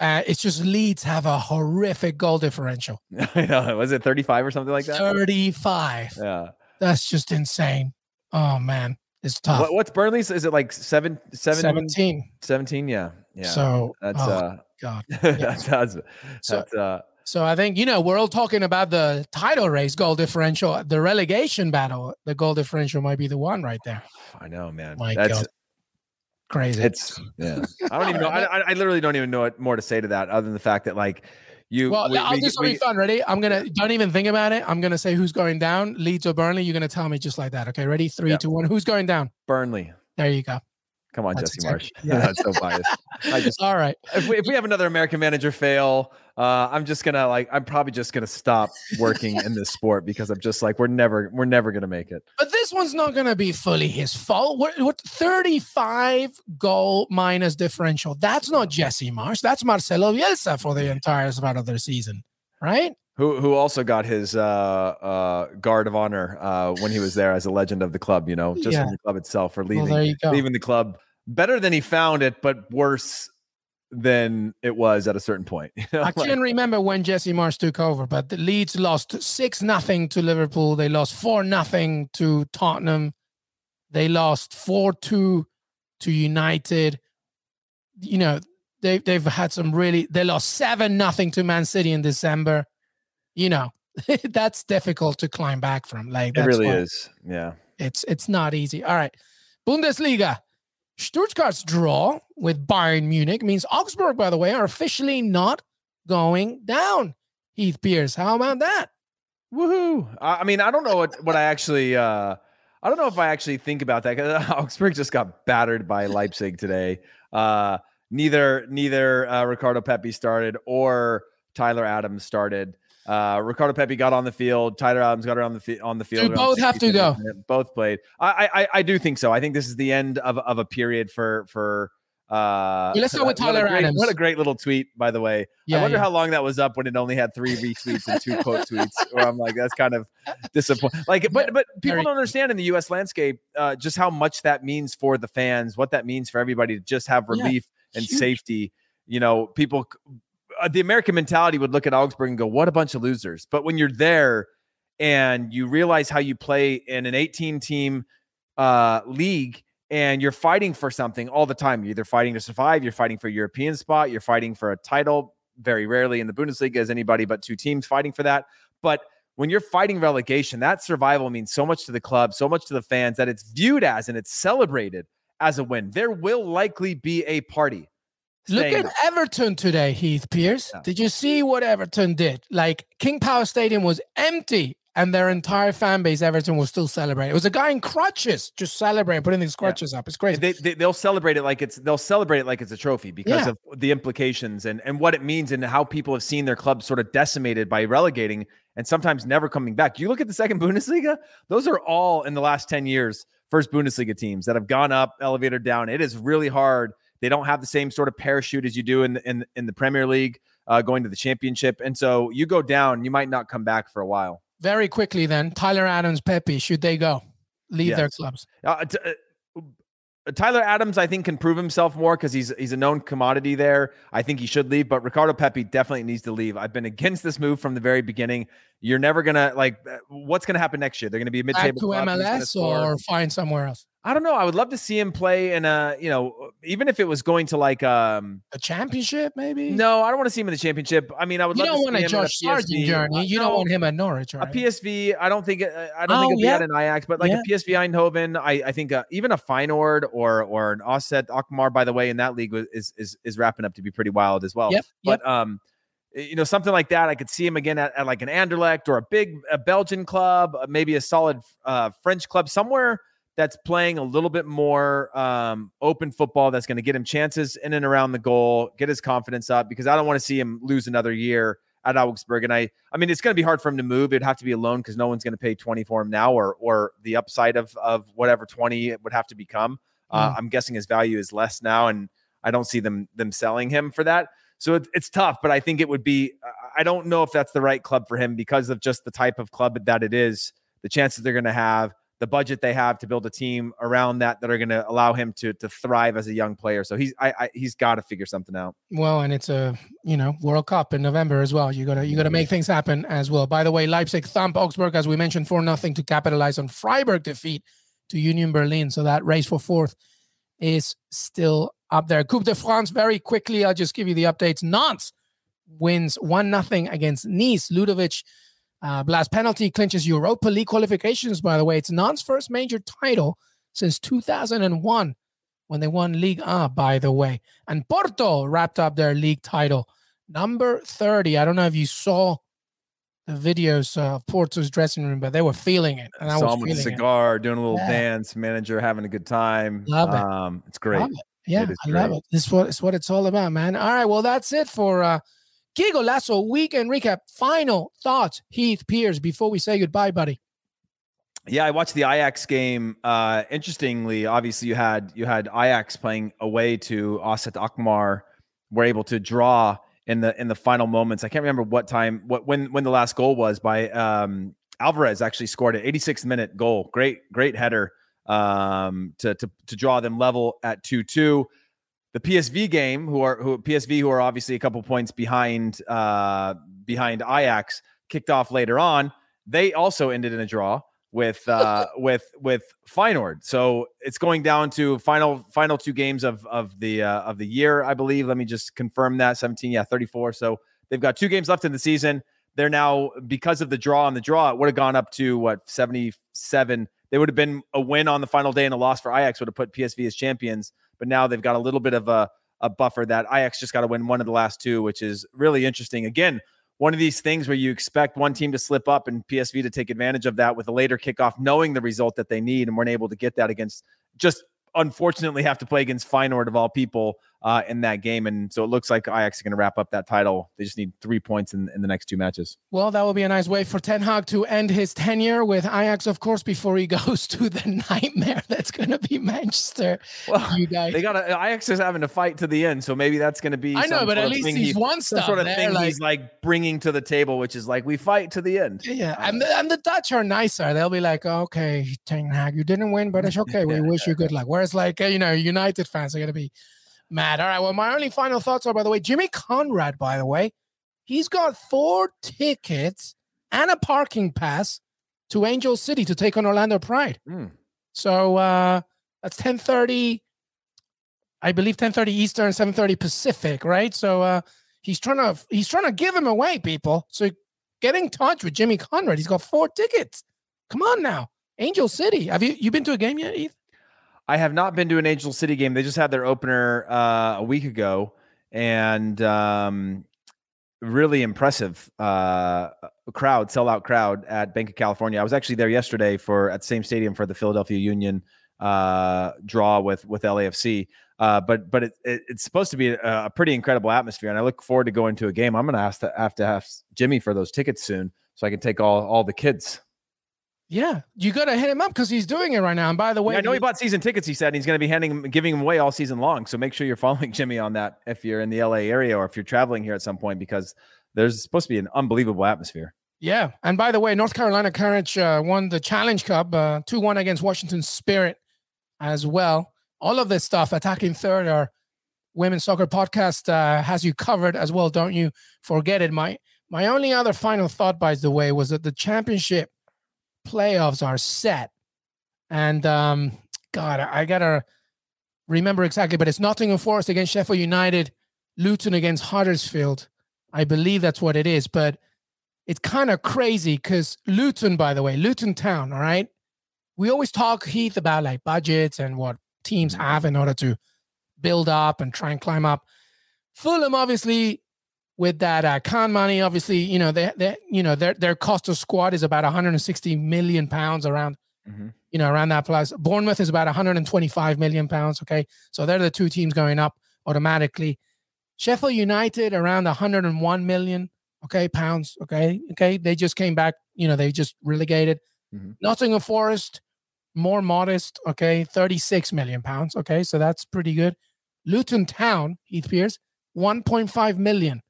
B: Uh, it's just Leeds have a horrific goal differential, [LAUGHS]
C: I know. Was it 35 or something like that?
B: thirty-five.
C: Yeah.
B: That's just insane. Oh man, it's tough.
C: What, what's Burnley's? Is it like seven, seven,
B: 17.
C: 17? Yeah. Yeah.
B: So
C: that's
B: oh,
C: uh
B: God. [LAUGHS]
C: that's that's,
B: So-
C: that's uh
B: So I think you know we're all talking about the title race goal differential, the relegation battle. The goal differential might be the one right there.
C: I know, man.
B: My
C: that's
B: God. Crazy.
C: it's yeah. I don't even know. I, I- literally don't even know what more to say to that other than the fact that like you
B: well,
C: we-
B: I'll
C: we-
B: do something
C: we-
B: fun. Ready? I'm gonna don't even think about it. I'm gonna say who's going down. Leeds or Burnley. You're gonna tell me just like that. Okay, ready? Three,
C: Yeah.
B: two, one. Who's going down?
C: Burnley.
B: There you go.
C: Come on,
B: That's
C: Jesse Marsh.
B: exactly- [LAUGHS] yeah.
C: that's so biased. I [LAUGHS] just
B: All right.
C: if we, if we have another American manager fail, uh, I'm just gonna like I'm probably just gonna stop working in this sport because I'm just like we're never we're never gonna make it.
B: But this one's not going to be fully his fault. What, what 35 goal minus differential? That's not Jesse Marsh. That's Marcelo Bielsa for the entire part of their season, right?
C: Who who also got his uh, uh, guard of honor uh, when he was there as a legend of the club. You know, just
B: Yeah.
C: from the club itself for leaving
B: go.
C: leaving the club better than he found it, but worse than it was at a certain point. [LAUGHS] you know,
B: I
C: like-
B: can't remember when Jesse Marsh took over, but the Leeds lost six nothing to Liverpool. They lost four nothing to Tottenham. They lost four two to United. You know, they they've had some really. They lost seven nothing to Man City in December. You know, [LAUGHS] that's difficult to climb back from. Like
C: it
B: that's
C: really
B: why
C: is. Yeah.
B: It's it's not easy. All right, Bundesliga. Stuttgart's draw with Bayern Munich means Augsburg, by the way, are officially not going down. Heath Pearce, how about that?
C: Woohoo! I I mean, I don't know what what I actually. uh I don't know if I actually think about that because [LAUGHS] Augsburg just got battered by Leipzig today. Uh Neither neither uh, Ricardo Pepi started or Tyler Adams started. Uh, Ricardo Pepi got on the field. Tyler Adams got around the fi- on the field.
B: Do both have to go?
C: minutes. Both played. I, I I do think so. I think this is the end of of a period for for. Uh,
B: Yeah, let's start with [LAUGHS]
C: what
B: Tyler
C: great-
B: Adams.
C: What a great little tweet, by the way. I wonder
B: yeah.
C: how long that was up when it only had three retweets and two quote tweets. Where I'm like, that's kind of disappointing. Like, but but [LAUGHS] people
B: Very-
C: don't understand in the U.S. landscape uh, just how much that means for the fans, what that means for everybody to just have
B: Yeah,
C: relief and
B: huge.
C: safety. You know, people, uh, the American mentality would look at Augsburg and go, "What a bunch of losers." But when you're there and you realize how you play in an 18 team uh, league and you're fighting for something all the time. You're either fighting to survive, you're fighting for a European spot, you're fighting for a title. Very rarely in the Bundesliga is anybody but two teams fighting for that. But when you're fighting relegation, that survival means so much to the club, so much to the fans that it's viewed as and it's celebrated as a win. There will likely be a party.
B: Look at. Everton today, Heath Pearce.
C: Yeah.
B: Did you see what Everton did? Like King Power Stadium was empty and their entire fan base, Everton, was still celebrating. It was a guy in crutches just celebrating, putting his crutches up. It's crazy.
C: They, they they'll celebrate it like it's they'll celebrate it like it's a trophy because
B: Yeah.
C: of the implications and and what it means and how people have seen their club sort of decimated by relegating and sometimes never coming back. You look at the second [LAUGHS] Bundesliga; those are all in the last ten years first Bundesliga teams that have gone up, elevator down. It is really hard. They don't have the same sort of parachute as you do in the, in in the Premier League. uh, going to the championship. And so you go down, you might not come back for a while.
B: Very quickly, then Tyler Adams, Pepi, should they go leave yes. their clubs?
C: Uh, t- uh, Tyler Adams, I think, can prove himself more because he's he's a known commodity there. I think he should leave, but Ricardo Pepi definitely needs to leave. I've been against this move from the very beginning. You're never gonna like uh, what's gonna happen next year. They're gonna be a mid-table
B: Back to MLS or find somewhere else.
C: I don't know. I would love to see him play in a, you know, even if it was going to like um
B: a championship, maybe.
C: No, I don't want to see him in the championship. I mean, I would.
B: You
C: don't
B: want
C: a
B: Josh Sargent journey. You no, don't want him at Norwich, right?
C: A PSV. I don't think. Uh, I don't oh, think it'll yeah. be at an Ajax, but like yeah. a PSV Eindhoven. I I think uh, even a Feyenoord or or an AZ Alkmaar. by the way, in that league is is is wrapping up to be pretty wild as well.
B: Yep.
C: But um you know something like that i could see him again at, at like an anderlecht or a big a belgian club maybe a solid uh, french club somewhere that's playing a little bit more um, open football that's going to get him chances in and around the goal, get his confidence up because I don't want to see him lose another year at Augsburg. And I, I mean, it's going to be hard for him to move. It'd have to be a loan because no one's going to pay 20 for him now, or or the upside of of whatever 20 it would have to become. Uh, mm. I'm guessing his value is less now, and I don't see them them selling him for that. So it, it's tough, but I think it would be. I don't know if that's the right club for him because of just the type of club that it is, the chances they're going to have the budget they have to build a team around that that are going to allow him to to thrive as a young player. So he's I, I he's got to figure something out.
B: Well, and it's a you know World Cup in November as well. You gotta you gotta make mm-hmm. things happen as well. By the way, Leipzig thump Augsburg as we mentioned for nothing to capitalize on Freiburg defeat to Union Berlin. So that race for fourth is still up there. Coupe de France very quickly. I'll just give you the updates. Nantes wins one nothing against Nice. Ludovic uh, last penalty clinches Europa League qualifications, by the way. It's Nantes' first major title since 2001 when they won League A, by the way. And Porto wrapped up their league title. Number 30. I don't know if you saw the videos of Porto's dressing room, but they were feeling it.
C: And I saw him with a cigar, it. doing a little yeah. dance, manager having a good time.
B: Love it. Um,
C: it's great.
B: It. Yeah, I great. love it. This is what it's what it's all about, man. All right, well, that's it for uh Qué Golazo weekend recap. Final thoughts, Heath Pearce, before we say goodbye, buddy.
C: Yeah, I watched the Ajax game. Uh, interestingly, obviously you had you had Ajax playing away to AZ Alkmaar. Were able to draw in the in the final moments. I can't remember what time, what when when the last goal was by um, Alvarez. Actually scored an 86th minute goal. Great great header um, to to to draw them level at two two the PSV game, who are who PSV, who are obviously a couple points behind uh, behind Ajax, kicked off later on. They also ended in a draw with uh, [LAUGHS] with with Feyenoord. So it's going down to final final two games of of the uh, of the year, I believe. Let me just confirm that 17, yeah, 34. So they've got two games left in the season. They're now because of the draw on the draw, it would have gone up to what 77. They would have been a win on the final day and a loss for Ajax would have put PSV as champions but now they've got a little bit of a, a buffer that Ajax just got to win one of the last two, which is really interesting. Again, one of these things where you expect one team to slip up and PSV to take advantage of that with a later kickoff, knowing the result that they need, and weren't able to get that against just unfortunately have to play against Feyenoord of all people uh, in that game. And so it looks like Ajax is going to wrap up that title. They just need three points in, in the next two matches.
B: Well, that will be a nice way for Ten Hag to end his tenure with Ajax, of course, before he [LAUGHS] goes to the nightmare that's going to be Manchester.
C: Well, you guys, they got Ajax is having to fight to the end, so maybe that's going to be.
B: I know, but at least he's he, won stuff.
C: Sort of there, thing like, he's like bringing to the table, which is like we fight to the end.
B: Yeah, and the, and the Dutch are nicer. They'll be like, okay, Ten Hag, you didn't win, but it's okay. We [LAUGHS] wish you good luck. Whereas, like you know, United fans are going to be mad. All right. Well, my only final thoughts are, by the way, Jimmy Conrad, by the way, he's got four tickets and a parking pass to Angel City to take on Orlando Pride. Mm. So uh that's 1030, I believe 1030 Eastern, 730 Pacific, right? So uh he's trying to he's trying to give him away, people. So get in touch with Jimmy Conrad. He's got four tickets. Come on now. Angel City. Have you you been to a game yet, Eth?
C: I have not been to an Angel City game. They just had their opener uh, a week ago, and um, really impressive uh, crowd, sellout crowd at Banc of California. I was actually there yesterday for at the same stadium for the Philadelphia Union uh, draw with with LAFC. Uh, but but it, it, it's supposed to be a, a, pretty incredible atmosphere, and I look forward to going to a game. I'm going to have to have to have Jimmy for those tickets soon, so I can take all all the kids.
B: Yeah, you got to hit him up because he's doing it right now. And by the way,
C: yeah, I know he bought season tickets. He said and he's going to be handing, giving them away all season long. So make sure you're following [LAUGHS] Jimmy on that if you're in the LA area or if you're traveling here at some point because there's supposed to be an unbelievable atmosphere.
B: Yeah, and by the way, North Carolina Courage uh, won the Challenge Cup uh, two one against Washington Spirit as well. All of this stuff, attacking third, our women's soccer podcast uh, has you covered as well. Don't you forget it. My my only other final thought, by the way, was that the championship playoffs are set. And um, God, I gotta remember exactly, but it's Nottingham Forest against Sheffield United, Luton against Huddersfield. I believe that's what it is, but it's kind of crazy because Luton, by the way, Luton Town, all right. We always talk Heath about like budgets and what teams mm-hmm. have in order to build up and try and climb up. Fulham, obviously, with that uh, Khan money. Obviously, you know they, they you know their their cost of squad is about 160 million pounds around. Mm-hmm. You know, around that plus Bournemouth is about 125 million pounds. Okay, so they're the two teams going up automatically. Sheffield United around 101 million. Okay, pounds. Okay, okay, they just came back. You know, they just relegated. Mm-hmm. Nottingham Forest more modest. Okay, 36 million pounds. Okay, so that's pretty good. Luton Town, Heath Pearce, 1.5 million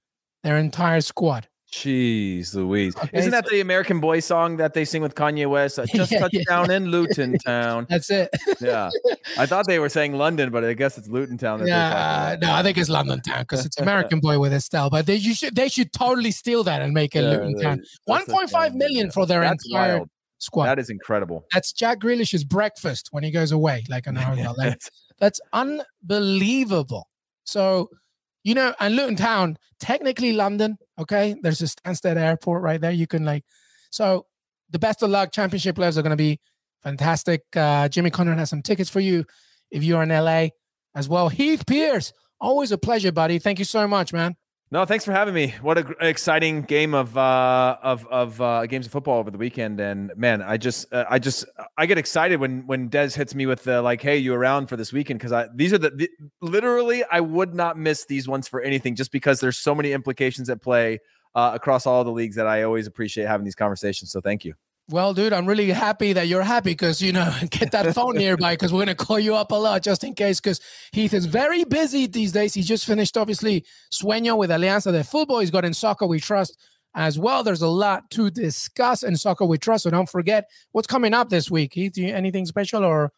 B: their entire squad.
C: Jeez Louise. Okay, Isn't that the American Boy song that they sing with Kanye West? [LAUGHS] I just yeah, touched yeah. down in Luton [LAUGHS] Town.
B: That's it.
C: yeah. I thought they were saying London, but I guess it's Luton Town.
B: Yeah, no, I think it's London Town because it's American Boy with Estelle. But they you should they should totally steal that and make it yeah, Luton Town. 1.5 million for their That's entire wild. squad.
C: That is incredible.
B: That's Jack Grealish's breakfast when he goes away, like an hour ago. [LAUGHS] Like, that's unbelievable. So you know, and Luton Town, technically London, okay? There's a Stansted airport right there. You can like, so the best of luck. Championship players are going to be fantastic. Uh, Jimmy Conrad has some tickets for you if you're in LA as well. Heath Pearce, always a pleasure, buddy. Thank you so much, man.
C: No, thanks for having me. What an exciting game of uh, of of uh, games of football over the weekend, and man, I just uh, I just I get excited when when Des hits me with the like, "Hey, you around for this weekend?" Because I these are the, the, literally I would not miss these ones for anything, just because there's so many implications at play uh, across all the leagues that I always appreciate having these conversations. So thank you.
B: Well, dude, I'm really happy that you're happy because, you know, [LAUGHS] get that phone nearby because we're going to call you up a lot just in case because Heath is very busy these days. He just finished, obviously, Sueño with Alianza de Football. He's got in Soccer We Trust as well. There's a lot to discuss in Soccer We Trust. So don't forget what's coming up this week. Heath, anything special or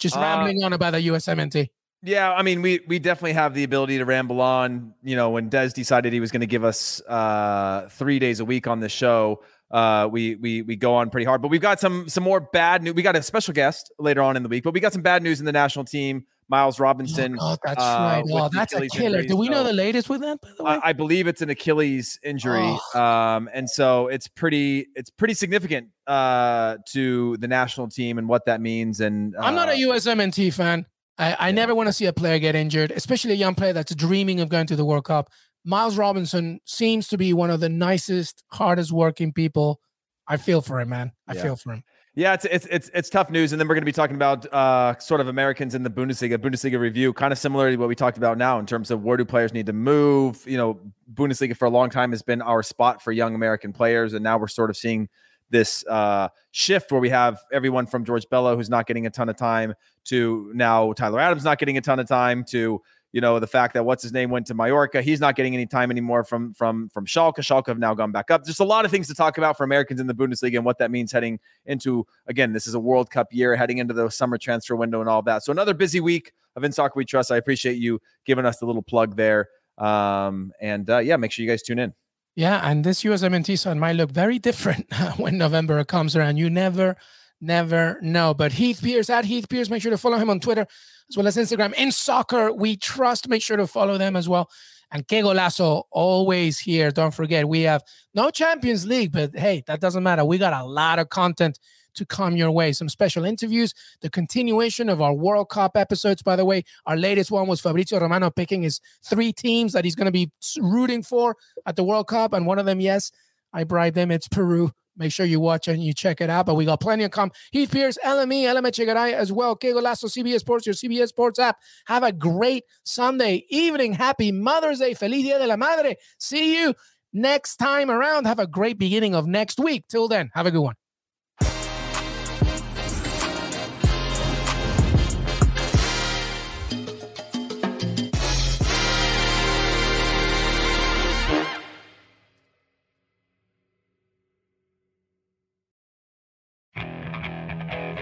B: just uh, rambling on about the USMNT?
C: Yeah, I mean, we we definitely have the ability to ramble on. You know, when Des decided he was going to give us uh, three days a week on the show, uh, we we we go on pretty hard. But we've got some some more bad news. We got a special guest later on in the week, but we got some bad news in the national team. Miles Robinson.
B: Oh, that's uh, right. Oh, that's Achilles a killer. Injury. Do we know the latest with that? By the way,
C: I, believe it's an Achilles injury, oh. um, and so it's pretty it's pretty significant uh, to the national team and what that means. And
B: I'm not a uh, USMNT fan. I, I yeah. never want to see a player get injured, especially a young player that's dreaming of going to the World Cup. Miles Robinson seems to be one of the nicest, hardest working people. I feel for him, man. I yeah. feel for him.
C: Yeah, it's it's it's it's tough news, and then we're going to be talking about uh, sort of Americans in the Bundesliga, Bundesliga review, kind of similar to what we talked about now in terms of where do players need to move. You know, Bundesliga for a long time has been our spot for young American players, and now we're sort of seeing this uh, shift where we have everyone from George Bello, who's not getting a ton of time, to now Tyler Adams not getting a ton of time, to you know the fact that what's his name went to Mallorca, he's not getting any time anymore from from from Schalke. Schalke have now gone back up. Just a lot of things to talk about for Americans in the Bundesliga and what that means heading into again. This is a World Cup year, heading into the summer transfer window and all that. So another busy week of In Soccer We Trust. I appreciate you giving us the little plug there. Um, and uh, yeah, make sure you guys tune in.
B: Yeah, and this USMNT sun might look very different [LAUGHS] when November comes around. You never, never know. But Heath Pearce at Heath Pearce, make sure to follow him on Twitter as well as Instagram. In soccer, we trust. Make sure to follow them as well. And Que Golazo always here. Don't forget, we have no Champions League, but hey, that doesn't matter. We got a lot of content to come your way. Some special interviews, the continuation of our World Cup episodes. By the way, our latest one was Fabrizio Romano picking his three teams that he's going to be rooting for at the World Cup. And one of them, yes, I bribed them. It's Peru. Make sure you watch and you check it out. But we got plenty of come. Heath Pearce, LME, LME Chegaray as well. Que Golazo, CBS Sports, your CBS Sports app. Have a great Sunday evening. Happy Mother's Day. Feliz Dia de la Madre. See you next time around. Have a great beginning of next week. Till then, have a good one.